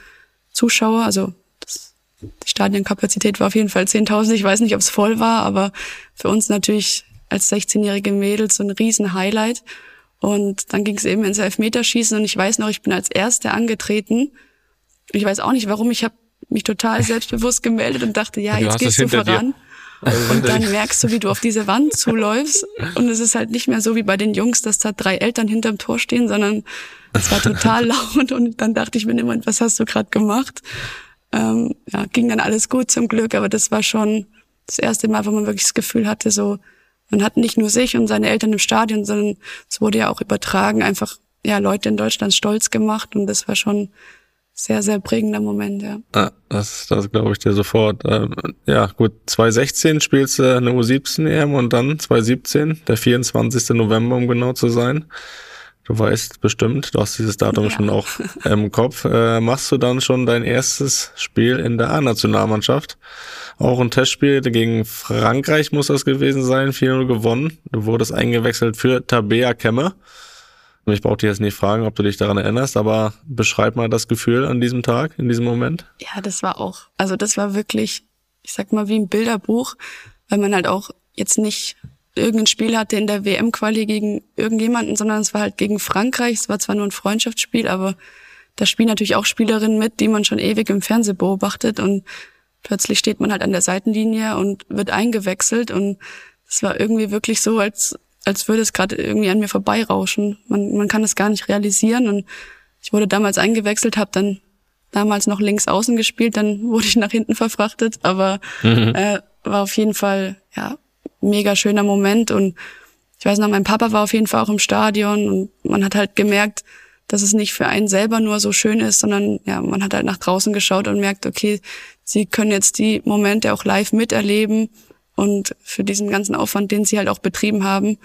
Zuschauer. Also das, die Stadionkapazität war auf jeden Fall 10.000. Ich weiß nicht, ob es voll war, aber für uns natürlich als 16-jährige Mädels so ein riesen Highlight. Und dann ging es eben ins Elfmeterschießen und ich weiß noch, ich bin als Erste angetreten. Ich weiß auch nicht, warum. Ich habe mich total selbstbewusst gemeldet und dachte, ja, jetzt gehst du voran. Und dann merkst du, wie du auf diese Wand zuläufst. Und es ist halt nicht mehr so wie bei den Jungs, dass da drei Eltern hinterm Tor stehen, sondern es war total (laughs) laut. Und dann dachte ich mir immer, was hast du gerade gemacht? Ähm, ja, ging dann alles gut zum Glück, aber das war schon das erste Mal, wo man wirklich das Gefühl hatte, so, man hat nicht nur sich und seine Eltern im Stadion, sondern es wurde ja auch übertragen, einfach ja Leute in Deutschland stolz gemacht und das war schon sehr, sehr prägender Moment, ja.
Ah, das, das glaube ich dir sofort. Ähm, ja, gut, 2016 spielst du eine U17 EM und dann 2017, der 24. November, um genau zu sein. Du weißt bestimmt, du hast dieses Datum ja. schon auch (laughs) im Kopf. Äh, machst du dann schon dein erstes Spiel in der A-Nationalmannschaft? Auch ein Testspiel gegen Frankreich muss das gewesen sein, 4-0 gewonnen. Du wurdest eingewechselt für Tabea Kemme. Ich brauche dich jetzt nicht fragen, ob du dich daran erinnerst, aber beschreib mal das Gefühl an diesem Tag, in diesem Moment.
Ja, das war auch, also das war wirklich, ich sag mal, wie ein Bilderbuch, weil man halt auch jetzt nicht irgendein Spiel hatte in der WM-Quali gegen irgendjemanden, sondern es war halt gegen Frankreich. Es war zwar nur ein Freundschaftsspiel, aber da spielen natürlich auch Spielerinnen mit, die man schon ewig im Fernsehen beobachtet und plötzlich steht man halt an der Seitenlinie und wird eingewechselt und es war irgendwie wirklich so, als als würde es gerade irgendwie an mir vorbeirauschen. Man, man kann es gar nicht realisieren. Und ich wurde damals eingewechselt, habe dann damals noch links außen gespielt, dann (laughs) wurde ich nach hinten verfrachtet. Aber mhm. äh, war auf jeden Fall ja mega schöner Moment. Und ich weiß noch, mein Papa war auf jeden Fall auch im Stadion und man hat halt gemerkt, dass es nicht für einen selber nur so schön ist, sondern ja, man hat halt nach draußen geschaut und merkt, okay, sie können jetzt die Momente auch live miterleben und für diesen ganzen Aufwand, den sie halt auch betrieben haben,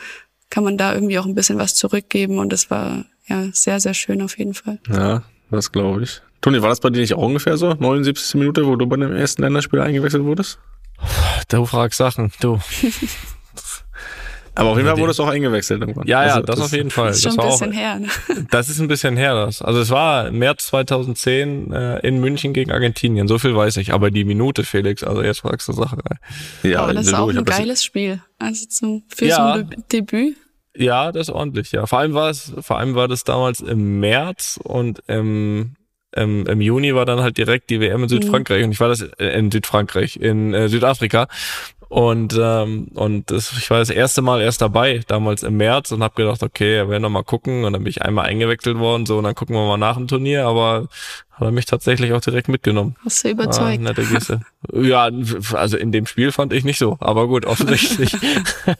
kann man da irgendwie auch ein bisschen was zurückgeben. Und das war ja sehr, sehr schön auf jeden Fall.
Ja, das glaube ich. Toni, war das bei dir nicht auch ungefähr so? 79. Minute, wo du bei dem ersten Länderspiel eingewechselt wurdest?
Du fragst Sachen, du. (laughs)
Aber auf jeden Fall wurde es auch eingewechselt irgendwann.
Ja, ja,
Also
das, auf jeden Fall.
Das ist schon
das
ein
war auch,
bisschen her. Ne? (laughs)
Das ist ein bisschen her, das. Also es war März 2010 äh, in München gegen Argentinien. So viel weiß ich. Aber die Minute, Felix, also jetzt fragst du Sache.
Ja,
Aber das ist auch ein
das-
geiles Spiel. Also zum, für
Ja.
so ein De Debüt.
Ja, das ist ordentlich, ja. Vor allem war es, vor allem war das damals im März und im, im, im Juni war dann halt direkt die WM in Südfrankreich und ich war das in Südfrankreich, in äh, Südafrika. Und, ähm, und das, ich war das erste Mal erst dabei, damals im März und habe gedacht, okay, wir werden noch mal gucken. Und dann bin ich einmal eingewechselt worden, so und dann gucken wir mal nach dem Turnier, aber hat er mich tatsächlich auch direkt mitgenommen.
Hast du
Ah,
überzeugt.
nette Geste. ja, also in dem Spiel fand ich nicht so, aber gut, offensichtlich,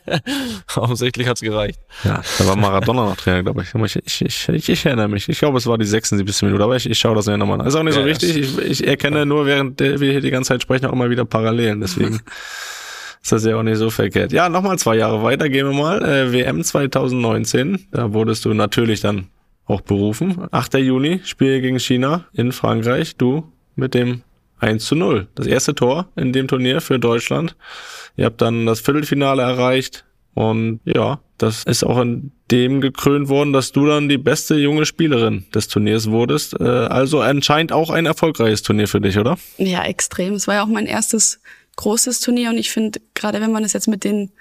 (laughs) offensichtlich hat's gereicht.
Ja, da war Maradona noch Trainer, glaube ich. Ich, ich, ich, ich, ich erinnere mich. Ich glaube, es war die 76. Minute, aber ich, ich schaue das ja nochmal an. Ist auch nicht so
Ja,
wichtig. Ich, ich erkenne nur, während wir hier die ganze Zeit sprechen, auch immer wieder Parallelen. Deswegen (laughs) ist das ja auch nicht so verkehrt. Ja, nochmal zwei Jahre weiter gehen wir mal. Äh, WM 2019. Da wurdest du natürlich dann auch berufen. 8. Juni, Spiel gegen China in Frankreich. Du mit dem 1 zu 0. Das erste Tor in dem Turnier für Deutschland. Ihr habt dann das Viertelfinale erreicht. Und ja, das ist auch in dem gekrönt worden, dass du dann die beste junge Spielerin des Turniers wurdest. Äh, also anscheinend auch ein erfolgreiches Turnier für dich, oder?
Ja, extrem. Es war ja auch mein erstes großes Turnier und ich finde, gerade wenn man es jetzt mit den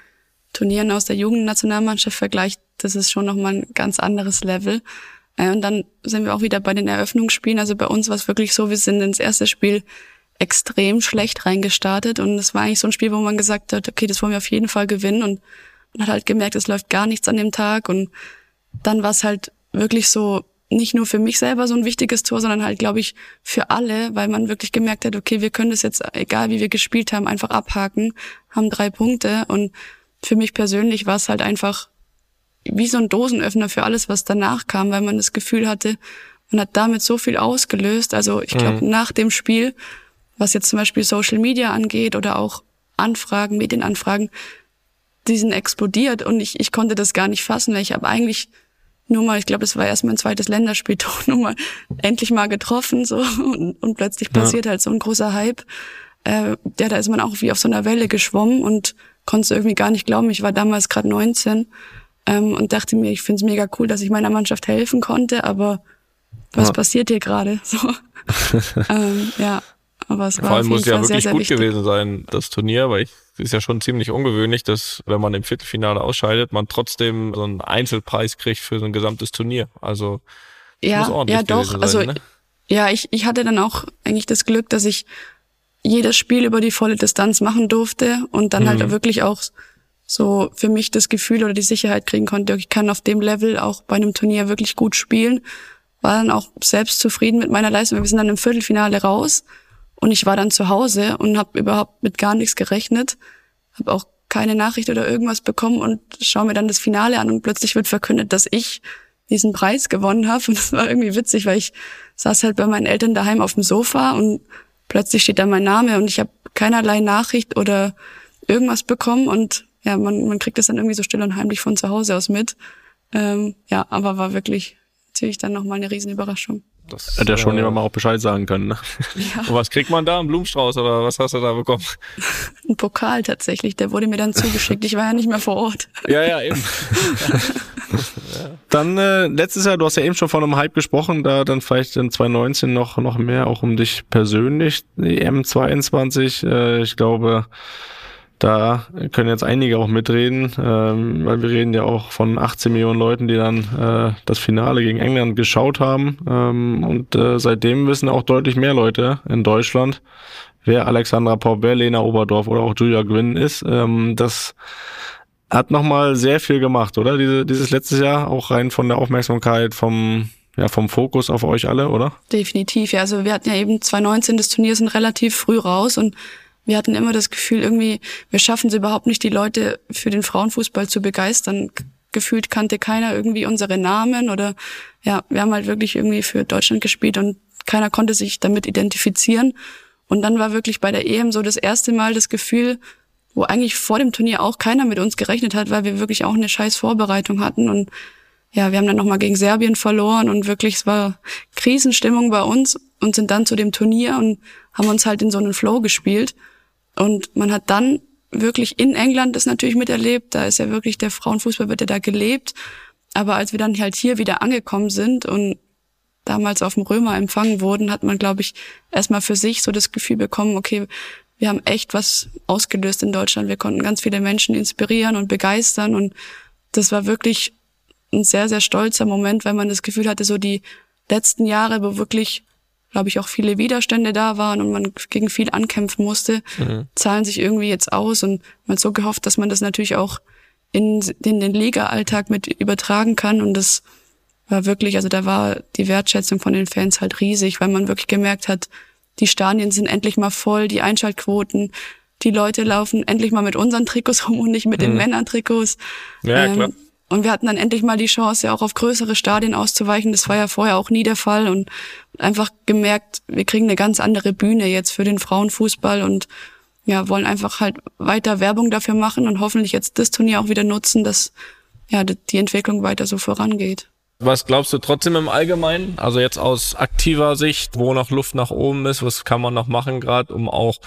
Turnieren aus der Jugendnationalmannschaft vergleicht, das ist schon nochmal ein ganz anderes Level. Äh, Und dann sind wir auch wieder bei den Eröffnungsspielen. Also bei uns war es wirklich so, wir sind ins erste Spiel extrem schlecht reingestartet und es war eigentlich so ein Spiel, wo man gesagt hat, okay, das wollen wir auf jeden Fall gewinnen und man hat halt gemerkt, es läuft gar nichts an dem Tag und dann war es halt wirklich so, nicht nur für mich selber so ein wichtiges Tor, sondern halt, glaube ich, für alle, weil man wirklich gemerkt hat, okay, wir können das jetzt, egal wie wir gespielt haben, einfach abhaken, haben drei Punkte und für mich persönlich war es halt einfach wie so ein Dosenöffner für alles, was danach kam, weil man das Gefühl hatte, man hat damit so viel ausgelöst. Also ich glaube, nach dem Spiel, was jetzt zum Beispiel Social Media angeht oder auch Anfragen, Medienanfragen, die sind explodiert und ich, ich konnte das gar nicht fassen, weil ich habe eigentlich nur mal, ich glaube, das war erst mein zweites Länderspiel, (laughs) doch nur mal endlich mal getroffen so und, und plötzlich passiert halt so ein großer Hype. Äh, ja, da ist man auch wie auf so einer Welle geschwommen und konnte irgendwie gar nicht glauben. Ich war damals gerade 19 ähm, und dachte mir, ich finde es mega cool, dass ich meiner Mannschaft helfen konnte, aber was
Ja.
passiert hier gerade? (laughs) So. (laughs) ähm, ja, aber es war
Vor allem
auf
muss ja
Fall sehr,
wirklich
sehr
gut
wichtig.
gewesen sein, das Turnier, weil ich, es ist ja schon ziemlich ungewöhnlich, dass wenn man im Viertelfinale ausscheidet, man trotzdem so einen Einzelpreis kriegt für so ein gesamtes Turnier. Also muss
Ja,
ordentlich
ja doch. Also
sein, ne?
ja, ich, ich hatte dann auch eigentlich das Glück, dass ich jedes Spiel über die volle Distanz machen durfte und dann
Mhm.
halt wirklich auch so für mich das Gefühl oder die Sicherheit kriegen konnte, ich kann auf dem Level auch bei einem Turnier wirklich gut spielen. War dann auch selbst zufrieden mit meiner Leistung. Wir sind dann im Viertelfinale raus und ich war dann zu Hause und habe überhaupt mit gar nichts gerechnet, habe auch keine Nachricht oder irgendwas bekommen und schaue mir dann das Finale an und plötzlich wird verkündet, dass ich diesen Preis gewonnen habe und das war irgendwie witzig, weil ich saß halt bei meinen Eltern daheim auf dem Sofa und plötzlich steht da mein Name und ich habe keinerlei Nachricht oder irgendwas bekommen und ja, man, man kriegt das dann irgendwie so still und heimlich von zu Hause aus mit. Ähm, ja, aber war wirklich natürlich dann nochmal eine riesen Überraschung.
Das,
Hätte ja schon
äh,
jemand mal auch Bescheid sagen können. Ne?
Und was kriegt man da? Ein Blumenstrauß oder was hast du da bekommen?
Ein Pokal tatsächlich, der wurde mir dann zugeschickt. Ich war ja nicht mehr vor Ort.
Ja, ja, eben. (laughs)
Dann äh, letztes Jahr, du hast ja eben schon von einem Hype gesprochen, da dann vielleicht in 2019 noch noch mehr auch um dich persönlich. Die M22, äh, ich glaube, da können jetzt einige auch mitreden, ähm, weil wir reden ja auch von 18 Millionen Leuten, die dann äh, das Finale gegen England geschaut haben. Ähm, und äh, seitdem wissen auch deutlich mehr Leute in Deutschland, wer Alexandra wer Lena Oberdorf oder auch Julia Gwynn ist. Ähm, das hat nochmal sehr viel gemacht, oder? Diese, dieses letztes Jahr, auch rein von der Aufmerksamkeit, vom, ja, vom Fokus auf euch alle, oder?
Definitiv, ja. Also wir hatten ja eben 2019 das Turnier sind relativ früh raus und wir hatten immer das Gefühl, irgendwie, wir schaffen es überhaupt nicht, die Leute für den Frauenfußball zu begeistern. Gefühlt kannte keiner irgendwie unsere Namen oder ja, wir haben halt wirklich irgendwie für Deutschland gespielt und keiner konnte sich damit identifizieren. Und dann war wirklich bei der EM so das erste Mal das Gefühl, wo eigentlich vor dem Turnier auch keiner mit uns gerechnet hat, weil wir wirklich auch eine scheiß Vorbereitung hatten und ja, wir haben dann nochmal gegen Serbien verloren und wirklich, es war Krisenstimmung bei uns und sind dann zu dem Turnier und haben uns halt in so einen Flow gespielt. Und man hat dann wirklich in England das natürlich miterlebt. Da ist ja wirklich der Frauenfußball wird ja da gelebt. Aber als wir dann halt hier wieder angekommen sind und damals auf dem Römer empfangen wurden, hat man, glaube ich, erstmal für sich so das Gefühl bekommen, okay, wir haben echt was ausgelöst in Deutschland. Wir konnten ganz viele Menschen inspirieren und begeistern und das war wirklich ein sehr, sehr stolzer Moment, weil man das Gefühl hatte, so die letzten Jahre, wo wirklich, glaube ich, auch viele Widerstände da waren und man gegen viel ankämpfen musste, mhm. zahlen sich irgendwie jetzt aus und man hat so gehofft, dass man das natürlich auch in, in den Liga-Alltag mit übertragen kann und das war wirklich, also da war die Wertschätzung von den Fans halt riesig, weil man wirklich gemerkt hat, die Stadien sind endlich mal voll, die Einschaltquoten, die Leute laufen endlich mal mit unseren Trikots (laughs) rum und nicht mit mhm. den Männern-Trikots.
Ja, ähm, klar.
Und wir hatten dann endlich mal die Chance, ja auch auf größere Stadien auszuweichen. Das war ja vorher auch nie der Fall und einfach gemerkt, wir kriegen eine ganz andere Bühne jetzt für den Frauenfußball und ja, wollen einfach halt weiter Werbung dafür machen und hoffentlich jetzt das Turnier auch wieder nutzen, dass ja die Entwicklung weiter so vorangeht.
Was glaubst du trotzdem im Allgemeinen? Also jetzt aus aktiver Sicht, wo noch Luft nach oben ist, was kann man noch machen gerade, um auch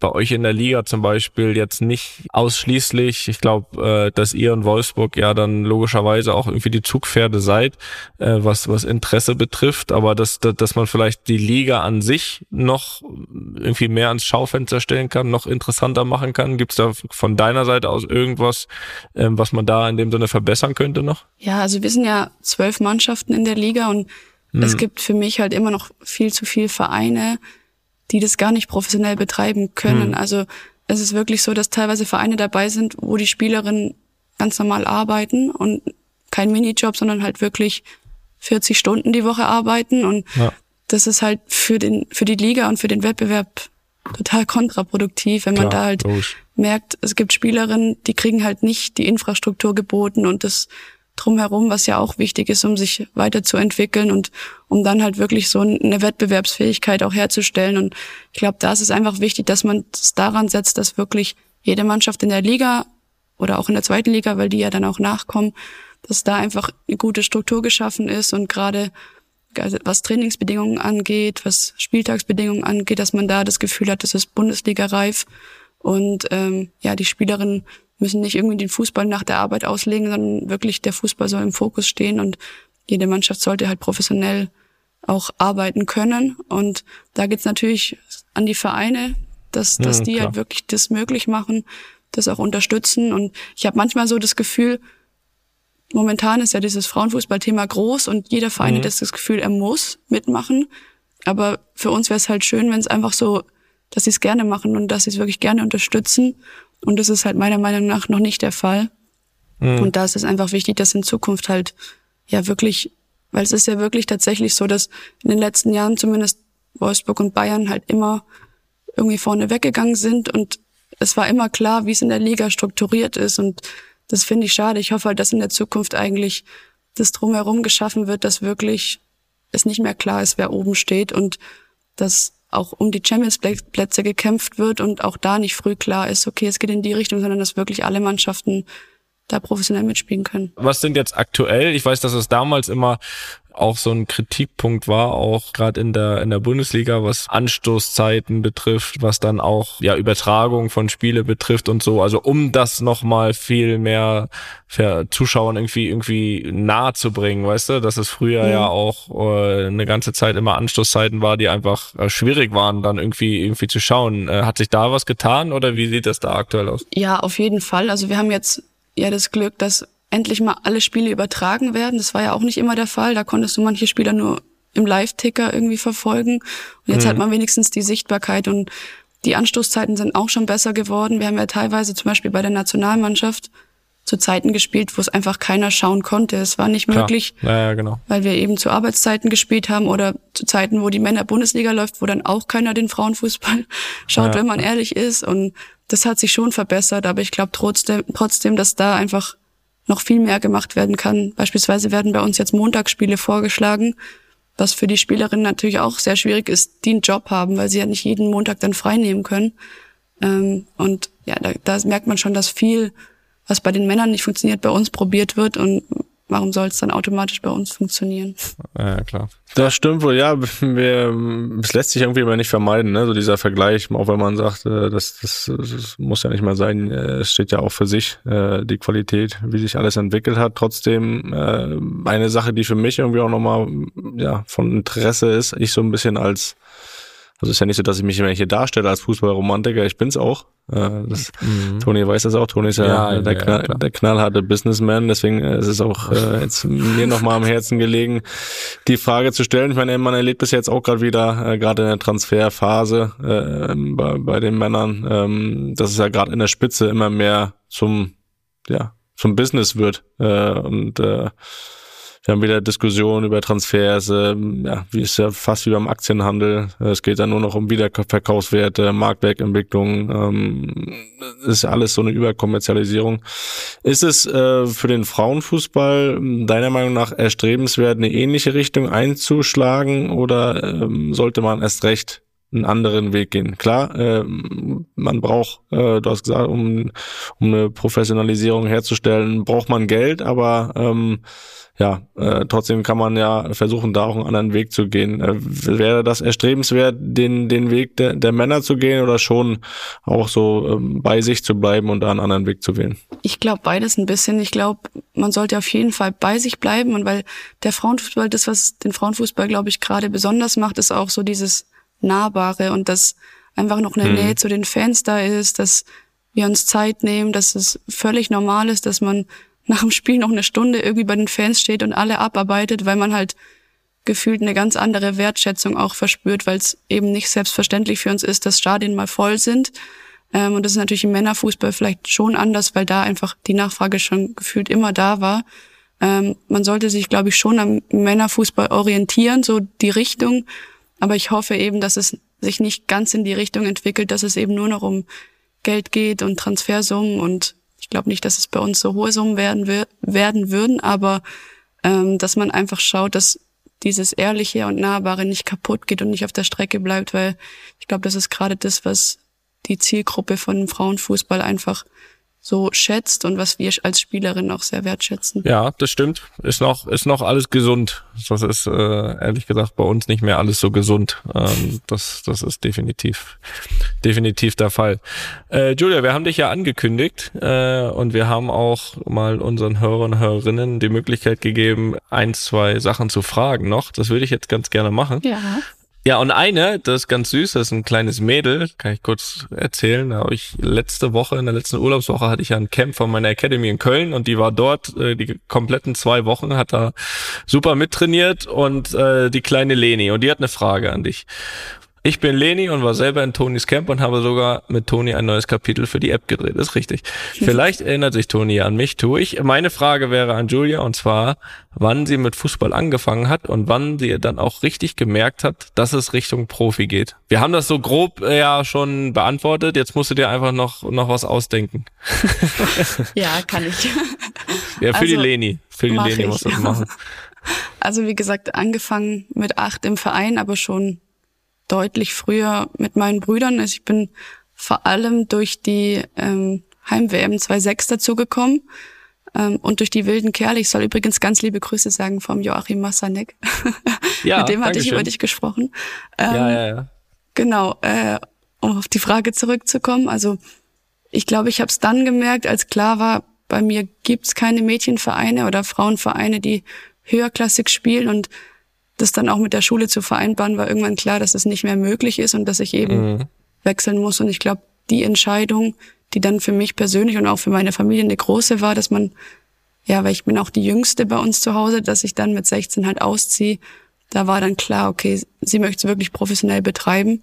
bei euch in der Liga zum Beispiel jetzt nicht ausschließlich, ich glaube, äh, dass ihr in Wolfsburg ja dann logischerweise auch irgendwie die Zugpferde seid, äh, was, was Interesse betrifft, aber dass, dass, dass man vielleicht die Liga an sich noch irgendwie mehr ans Schaufenster stellen kann, noch interessanter machen kann. Gibt es da von deiner Seite aus irgendwas, äh, was man da in dem Sinne verbessern könnte noch?
Ja, also wir sind ja zwölf Mannschaften in der Liga und hm. es gibt für mich halt immer noch viel zu viel Vereine, die das gar nicht professionell betreiben können. Mhm. Also es ist wirklich so, dass teilweise Vereine dabei sind, wo die Spielerinnen ganz normal arbeiten und kein Minijob, sondern halt wirklich 40 Stunden die Woche arbeiten und ja. das ist halt für den für die Liga und für den Wettbewerb total kontraproduktiv, wenn man Klar, da halt logisch. merkt, es gibt Spielerinnen, die kriegen halt nicht die Infrastruktur geboten und das drumherum, was ja auch wichtig ist, um sich weiterzuentwickeln und um dann halt wirklich so eine Wettbewerbsfähigkeit auch herzustellen. Und ich glaube, da ist es einfach wichtig, dass man es daran setzt, dass wirklich jede Mannschaft in der Liga oder auch in der zweiten Liga, weil die ja dann auch nachkommen, dass da einfach eine gute Struktur geschaffen ist und gerade was Trainingsbedingungen angeht, was Spieltagsbedingungen angeht, dass man da das Gefühl hat, das ist Bundesliga reif und ähm, ja die Spielerinnen müssen nicht irgendwie den Fußball nach der Arbeit auslegen, sondern wirklich der Fußball soll im Fokus stehen und jede Mannschaft sollte halt professionell auch arbeiten können. Und da geht's natürlich an die Vereine, dass, dass ja, die halt wirklich das möglich machen, das auch unterstützen. Und ich habe manchmal so das Gefühl, momentan ist ja dieses Frauenfußballthema groß und jeder Verein mhm. hat das Gefühl, er muss mitmachen. Aber für uns wäre es halt schön, wenn es einfach so, dass sie es gerne machen und dass sie es wirklich gerne unterstützen und das ist halt meiner Meinung nach noch nicht der Fall. Mhm. Und da ist es einfach wichtig, dass in Zukunft halt ja wirklich, weil es ist ja wirklich tatsächlich so, dass in den letzten Jahren zumindest Wolfsburg und Bayern halt immer irgendwie vorne weggegangen sind und es war immer klar, wie es in der Liga strukturiert ist und das finde ich schade. Ich hoffe halt, dass in der Zukunft eigentlich das drumherum geschaffen wird, dass wirklich es nicht mehr klar ist, wer oben steht und dass auch um die Champions-Plätze gekämpft wird und auch da nicht früh klar ist, okay, es geht in die Richtung, sondern dass wirklich alle Mannschaften da professionell mitspielen können.
Was sind jetzt aktuell? Ich weiß, dass es damals immer auch so ein Kritikpunkt war, auch gerade in der in der Bundesliga, was Anstoßzeiten betrifft, was dann auch ja Übertragung von Spiele betrifft und so. Also um das nochmal viel mehr für Zuschauern irgendwie irgendwie nahe zu bringen, weißt du, dass es früher mhm. ja auch äh, eine ganze Zeit immer Anstoßzeiten war, die einfach äh, schwierig waren, dann irgendwie irgendwie zu schauen. Äh, hat sich da was getan oder wie sieht das da aktuell aus?
Ja, auf jeden Fall. Also wir haben jetzt ja das Glück, dass endlich mal alle Spiele übertragen werden. Das war ja auch nicht immer der Fall. Da konntest du manche Spieler nur im Live-Ticker irgendwie verfolgen. Und jetzt mhm. hat man wenigstens die Sichtbarkeit und die Anstoßzeiten sind auch schon besser geworden. Wir haben ja teilweise zum Beispiel bei der Nationalmannschaft zu Zeiten gespielt, wo es einfach keiner schauen konnte. Es war nicht Klar. möglich,
ja, genau.
weil wir eben zu Arbeitszeiten gespielt haben oder zu Zeiten, wo die Männer-Bundesliga läuft, wo dann auch keiner den Frauenfußball (laughs) schaut, ja. wenn man ehrlich ist. Und das hat sich schon verbessert, aber ich glaube trotzdem, trotzdem, dass da einfach noch viel mehr gemacht werden kann. Beispielsweise werden bei uns jetzt Montagsspiele vorgeschlagen, was für die Spielerinnen natürlich auch sehr schwierig ist, die einen Job haben, weil sie ja nicht jeden Montag dann frei nehmen können. Ähm, und ja, da, da merkt man schon, dass viel, was bei den Männern nicht funktioniert, bei uns probiert wird und warum soll es dann automatisch bei uns funktionieren?
Ja, klar.
Das stimmt wohl, ja. Wir, es lässt sich irgendwie immer nicht vermeiden, ne? so dieser Vergleich, auch wenn man sagt, äh, das, das, das muss ja nicht mal sein, äh, es steht ja auch für sich, äh, die Qualität, wie sich alles entwickelt hat. Trotzdem eine Sache, die für mich irgendwie auch nochmal ja, von Interesse ist, ich so ein bisschen als also ist ja nicht so, dass ich mich immer hier darstelle als Fußballromantiker. Ich bin's auch. Äh, das, mhm. Toni weiß das auch. Toni ist ja, ja der, ja, knall, der knallharte Businessman. Deswegen äh, ist es auch äh, jetzt mir nochmal am Herzen gelegen, die Frage zu stellen. Ich meine, man erlebt es jetzt auch gerade wieder, äh, gerade in der Transferphase äh, bei, bei den Männern, ähm, dass es ja gerade in der Spitze immer mehr zum, ja, zum Business wird. Äh, und äh, wir haben wieder Diskussionen über Transfers, äh, ja, wie ist ja fast wie beim Aktienhandel. Es geht dann nur noch um Wiederverkaufswerte, Marktwerkentwicklung, ähm, ist alles so eine Überkommerzialisierung. Ist es äh, für den Frauenfußball deiner Meinung nach erstrebenswert, eine ähnliche Richtung einzuschlagen oder ähm, sollte man erst recht einen anderen Weg gehen. Klar, äh, man braucht, äh, du hast gesagt, um, um eine Professionalisierung herzustellen, braucht man Geld, aber ähm, ja, äh, trotzdem kann man ja versuchen, da auch einen anderen Weg zu gehen. Äh, wäre das erstrebenswert, den, den Weg der, der Männer zu gehen oder schon auch so ähm, bei sich zu bleiben und da einen anderen Weg zu wählen?
Ich glaube beides ein bisschen. Ich glaube, man sollte auf jeden Fall bei sich bleiben und weil der Frauenfußball, das, was den Frauenfußball, glaube ich, gerade besonders macht, ist auch so dieses Nahbare und dass einfach noch eine hm. Nähe zu den Fans da ist, dass wir uns Zeit nehmen, dass es völlig normal ist, dass man nach dem Spiel noch eine Stunde irgendwie bei den Fans steht und alle abarbeitet, weil man halt gefühlt eine ganz andere Wertschätzung auch verspürt, weil es eben nicht selbstverständlich für uns ist, dass Stadien mal voll sind. Ähm, und das ist natürlich im Männerfußball vielleicht schon anders, weil da einfach die Nachfrage schon gefühlt immer da war. Ähm, man sollte sich, glaube ich, schon am Männerfußball orientieren, so die Richtung. Aber ich hoffe eben, dass es sich nicht ganz in die Richtung entwickelt, dass es eben nur noch um Geld geht und Transfersummen. Und ich glaube nicht, dass es bei uns so hohe Summen werden, werden würden, aber ähm, dass man einfach schaut, dass dieses Ehrliche und Nahbare nicht kaputt geht und nicht auf der Strecke bleibt, weil ich glaube, das ist gerade das, was die Zielgruppe von Frauenfußball einfach so schätzt und was wir als Spielerin auch sehr wertschätzen.
Ja, das stimmt. Ist noch, ist noch alles gesund. Das ist äh, ehrlich gesagt bei uns nicht mehr alles so gesund. Ähm, das, das ist definitiv, definitiv der Fall. Äh, Julia, wir haben dich ja angekündigt äh, und wir haben auch mal unseren Hörern und Hörerinnen die Möglichkeit gegeben, ein, zwei Sachen zu fragen noch. Das würde ich jetzt ganz gerne machen.
Ja.
Ja, und eine, das ist ganz süß, das ist ein kleines Mädel, kann ich kurz erzählen. Da habe ich letzte Woche, in der letzten Urlaubswoche hatte ich ja ein Camp von meiner Academy in Köln und die war dort äh, die kompletten zwei Wochen, hat da super mittrainiert und äh, die kleine Leni und die hat eine Frage an dich. Ich bin Leni und war selber in Tonis Camp und habe sogar mit Toni ein neues Kapitel für die App gedreht. Das ist richtig. (laughs) Vielleicht erinnert sich Toni an mich, tue ich. Meine Frage wäre an Julia und zwar, wann sie mit Fußball angefangen hat und wann sie dann auch richtig gemerkt hat, dass es Richtung Profi geht. Wir haben das so grob äh, ja schon beantwortet. Jetzt musst du dir einfach noch, noch was ausdenken. (laughs)
ja, kann ich. (laughs)
Ja, für also, die Leni. Für die Leni muss das machen.
Also wie gesagt, angefangen mit acht im Verein, aber schon deutlich früher mit meinen Brüdern. Also ich bin vor allem durch die ähm, Heim-WM 2.6 dazugekommen ähm, und durch die wilden Kerle. Ich soll übrigens ganz liebe Grüße sagen vom Joachim Massanek. (laughs) Ja, mit dem hatte ich über dich gesprochen.
Ähm, ja, ja, ja.
Genau, äh, um auf die Frage zurückzukommen. Also ich glaube, ich habe es dann gemerkt, als klar war, bei mir gibt's keine Mädchenvereine oder Frauenvereine, die höherklassig spielen und das dann auch mit der Schule zu vereinbaren, war irgendwann klar, dass es nicht mehr möglich ist und dass ich eben mhm. wechseln muss. Und ich glaube, die Entscheidung, die dann für mich persönlich und auch für meine Familie eine große war, dass man, ja, weil ich bin auch die Jüngste bei uns zu Hause, dass ich dann mit 16 halt ausziehe, da war dann klar, okay, sie möchte es wirklich professionell betreiben.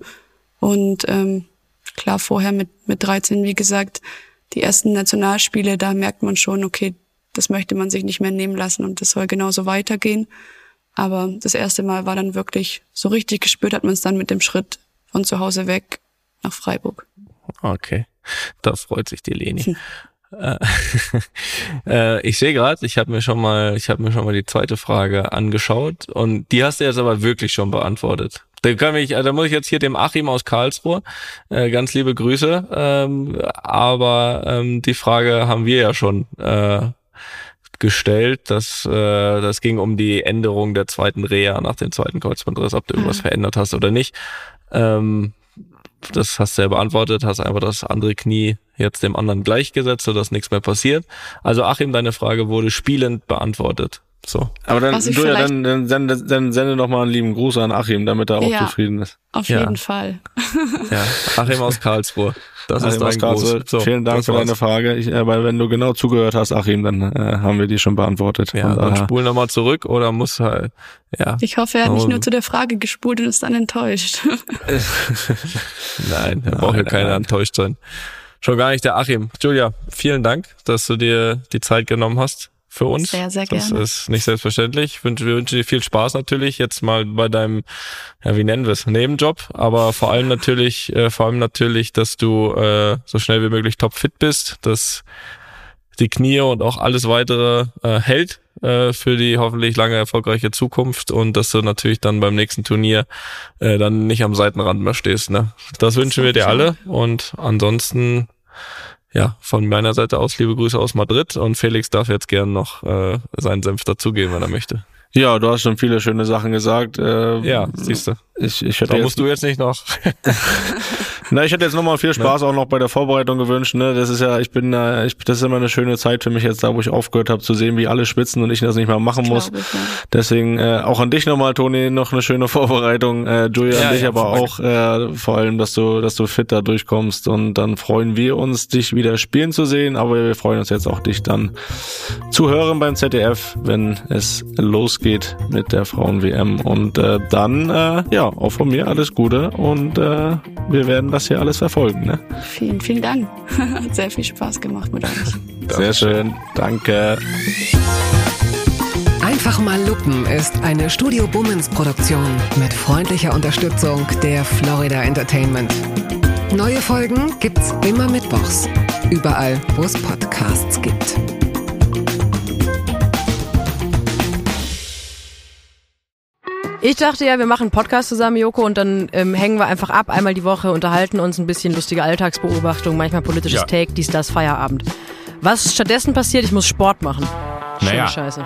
Und ähm, klar, vorher mit, mit 13, wie gesagt, die ersten Nationalspiele, da merkt man schon, okay, das möchte man sich nicht mehr nehmen lassen und das soll genauso weitergehen. Aber das erste Mal war dann wirklich so richtig gespürt hat man es dann mit dem Schritt von zu Hause weg nach Freiburg.
Okay, da freut sich die Leni. Hm. äh, (laughs) ich sehe gerade, ich habe mir schon mal, ich habe mir schon mal die zweite Frage angeschaut und die hast du jetzt aber wirklich schon beantwortet. Da kann ich, da muss ich jetzt hier dem Achim aus Karlsruhe äh, ganz liebe Grüße. Ähm, aber ähm, die Frage haben wir ja schon äh, gestellt. Das, äh, das ging um die Änderung der zweiten Reha nach dem zweiten Kreuzbandriss, ob du irgendwas
Mhm.
verändert hast oder nicht. Ähm, das hast du ja beantwortet, hast einfach das andere Knie jetzt dem anderen gleichgesetzt, sodass nichts mehr passiert. Also Achim, deine Frage wurde spielend beantwortet. So.
Aber dann, du, ja, dann, dann, dann, dann sende doch mal einen lieben Gruß an Achim, damit er auch
Ja.
zufrieden ist.
Auf
Ja.
jeden Fall. (laughs)
Ja. Achim aus Karlsruhe. Das ist
Achim aus
dein
Karlsruhe,
Gruß. So,
Vielen Dank für
war's.
deine Frage. Ich, äh, weil wenn du genau zugehört hast, Achim, dann äh, haben wir die schon beantwortet.
Ja,
Von
dann
daher-
spul nochmal zurück oder muss halt, ja.
Ich hoffe, er hat nicht nur zu der Frage gespult und ist dann enttäuscht. (laughs)
Nein, da braucht ja keiner
nein.
enttäuscht sein. Schon gar nicht der Achim. Julia, vielen Dank, dass du dir die Zeit genommen hast für uns.
Sehr, sehr
Das
gerne.
ist nicht selbstverständlich. Wir wünschen dir viel Spaß natürlich jetzt mal bei deinem, ja, wie nennen wir es, Nebenjob, aber vor allem natürlich, äh, vor allem natürlich, dass du äh, so schnell wie möglich topfit bist, dass die Knie und auch alles weitere äh, hält äh, für die hoffentlich lange erfolgreiche Zukunft und dass du natürlich dann beim nächsten Turnier äh, dann nicht am Seitenrand mehr stehst. Ne? Das wünschen wir dir alle und ansonsten ja, von meiner Seite aus liebe Grüße aus Madrid und Felix darf jetzt gern noch äh, seinen Senf dazugeben, wenn er möchte.
Ja, du hast schon viele schöne Sachen gesagt. Äh,
Ja, siehst du.
Ich, ich hätte
Da musst du jetzt nicht noch. (laughs)
na, ich hätte jetzt nochmal viel Spaß auch noch bei der Vorbereitung gewünscht. Ne? Das ist ja, ich bin, äh, ich, das ist immer eine schöne Zeit für mich jetzt da, wo ich aufgehört habe, zu sehen, wie alle schwitzen und ich das nicht mehr machen muss.
Ich, ja.
Deswegen äh, auch an dich nochmal, Toni, noch eine schöne Vorbereitung. Äh, Julia,
Ja,
an dich
ja,
aber auch äh, vor allem, dass du, dass du fit da durchkommst und dann freuen wir uns, dich wieder spielen zu sehen. Aber wir freuen uns jetzt auch, dich dann zu hören beim ZDF, wenn es losgeht mit der Frauen-WM. Und äh, dann, äh, ja, auch von mir alles Gute und äh, wir werden das hier alles verfolgen. Ne?
Vielen, vielen Dank. Hat (laughs) sehr viel Spaß gemacht mit euch.
Sehr schön, danke.
Einfach mal Lupen ist eine Studio Bummens Produktion mit freundlicher Unterstützung der Florida Entertainment. Neue Folgen gibt's immer mittwochs. Überall, wo es Podcasts gibt.
Ich dachte ja, wir machen einen Podcast zusammen, Joko, und dann ähm, hängen wir einfach ab, einmal die Woche, unterhalten uns ein bisschen lustige Alltagsbeobachtung, manchmal politisches
Ja.
Take, dies, das, Feierabend. Was stattdessen passiert, ich muss Sport machen. Schöne
Naja.
Scheiße.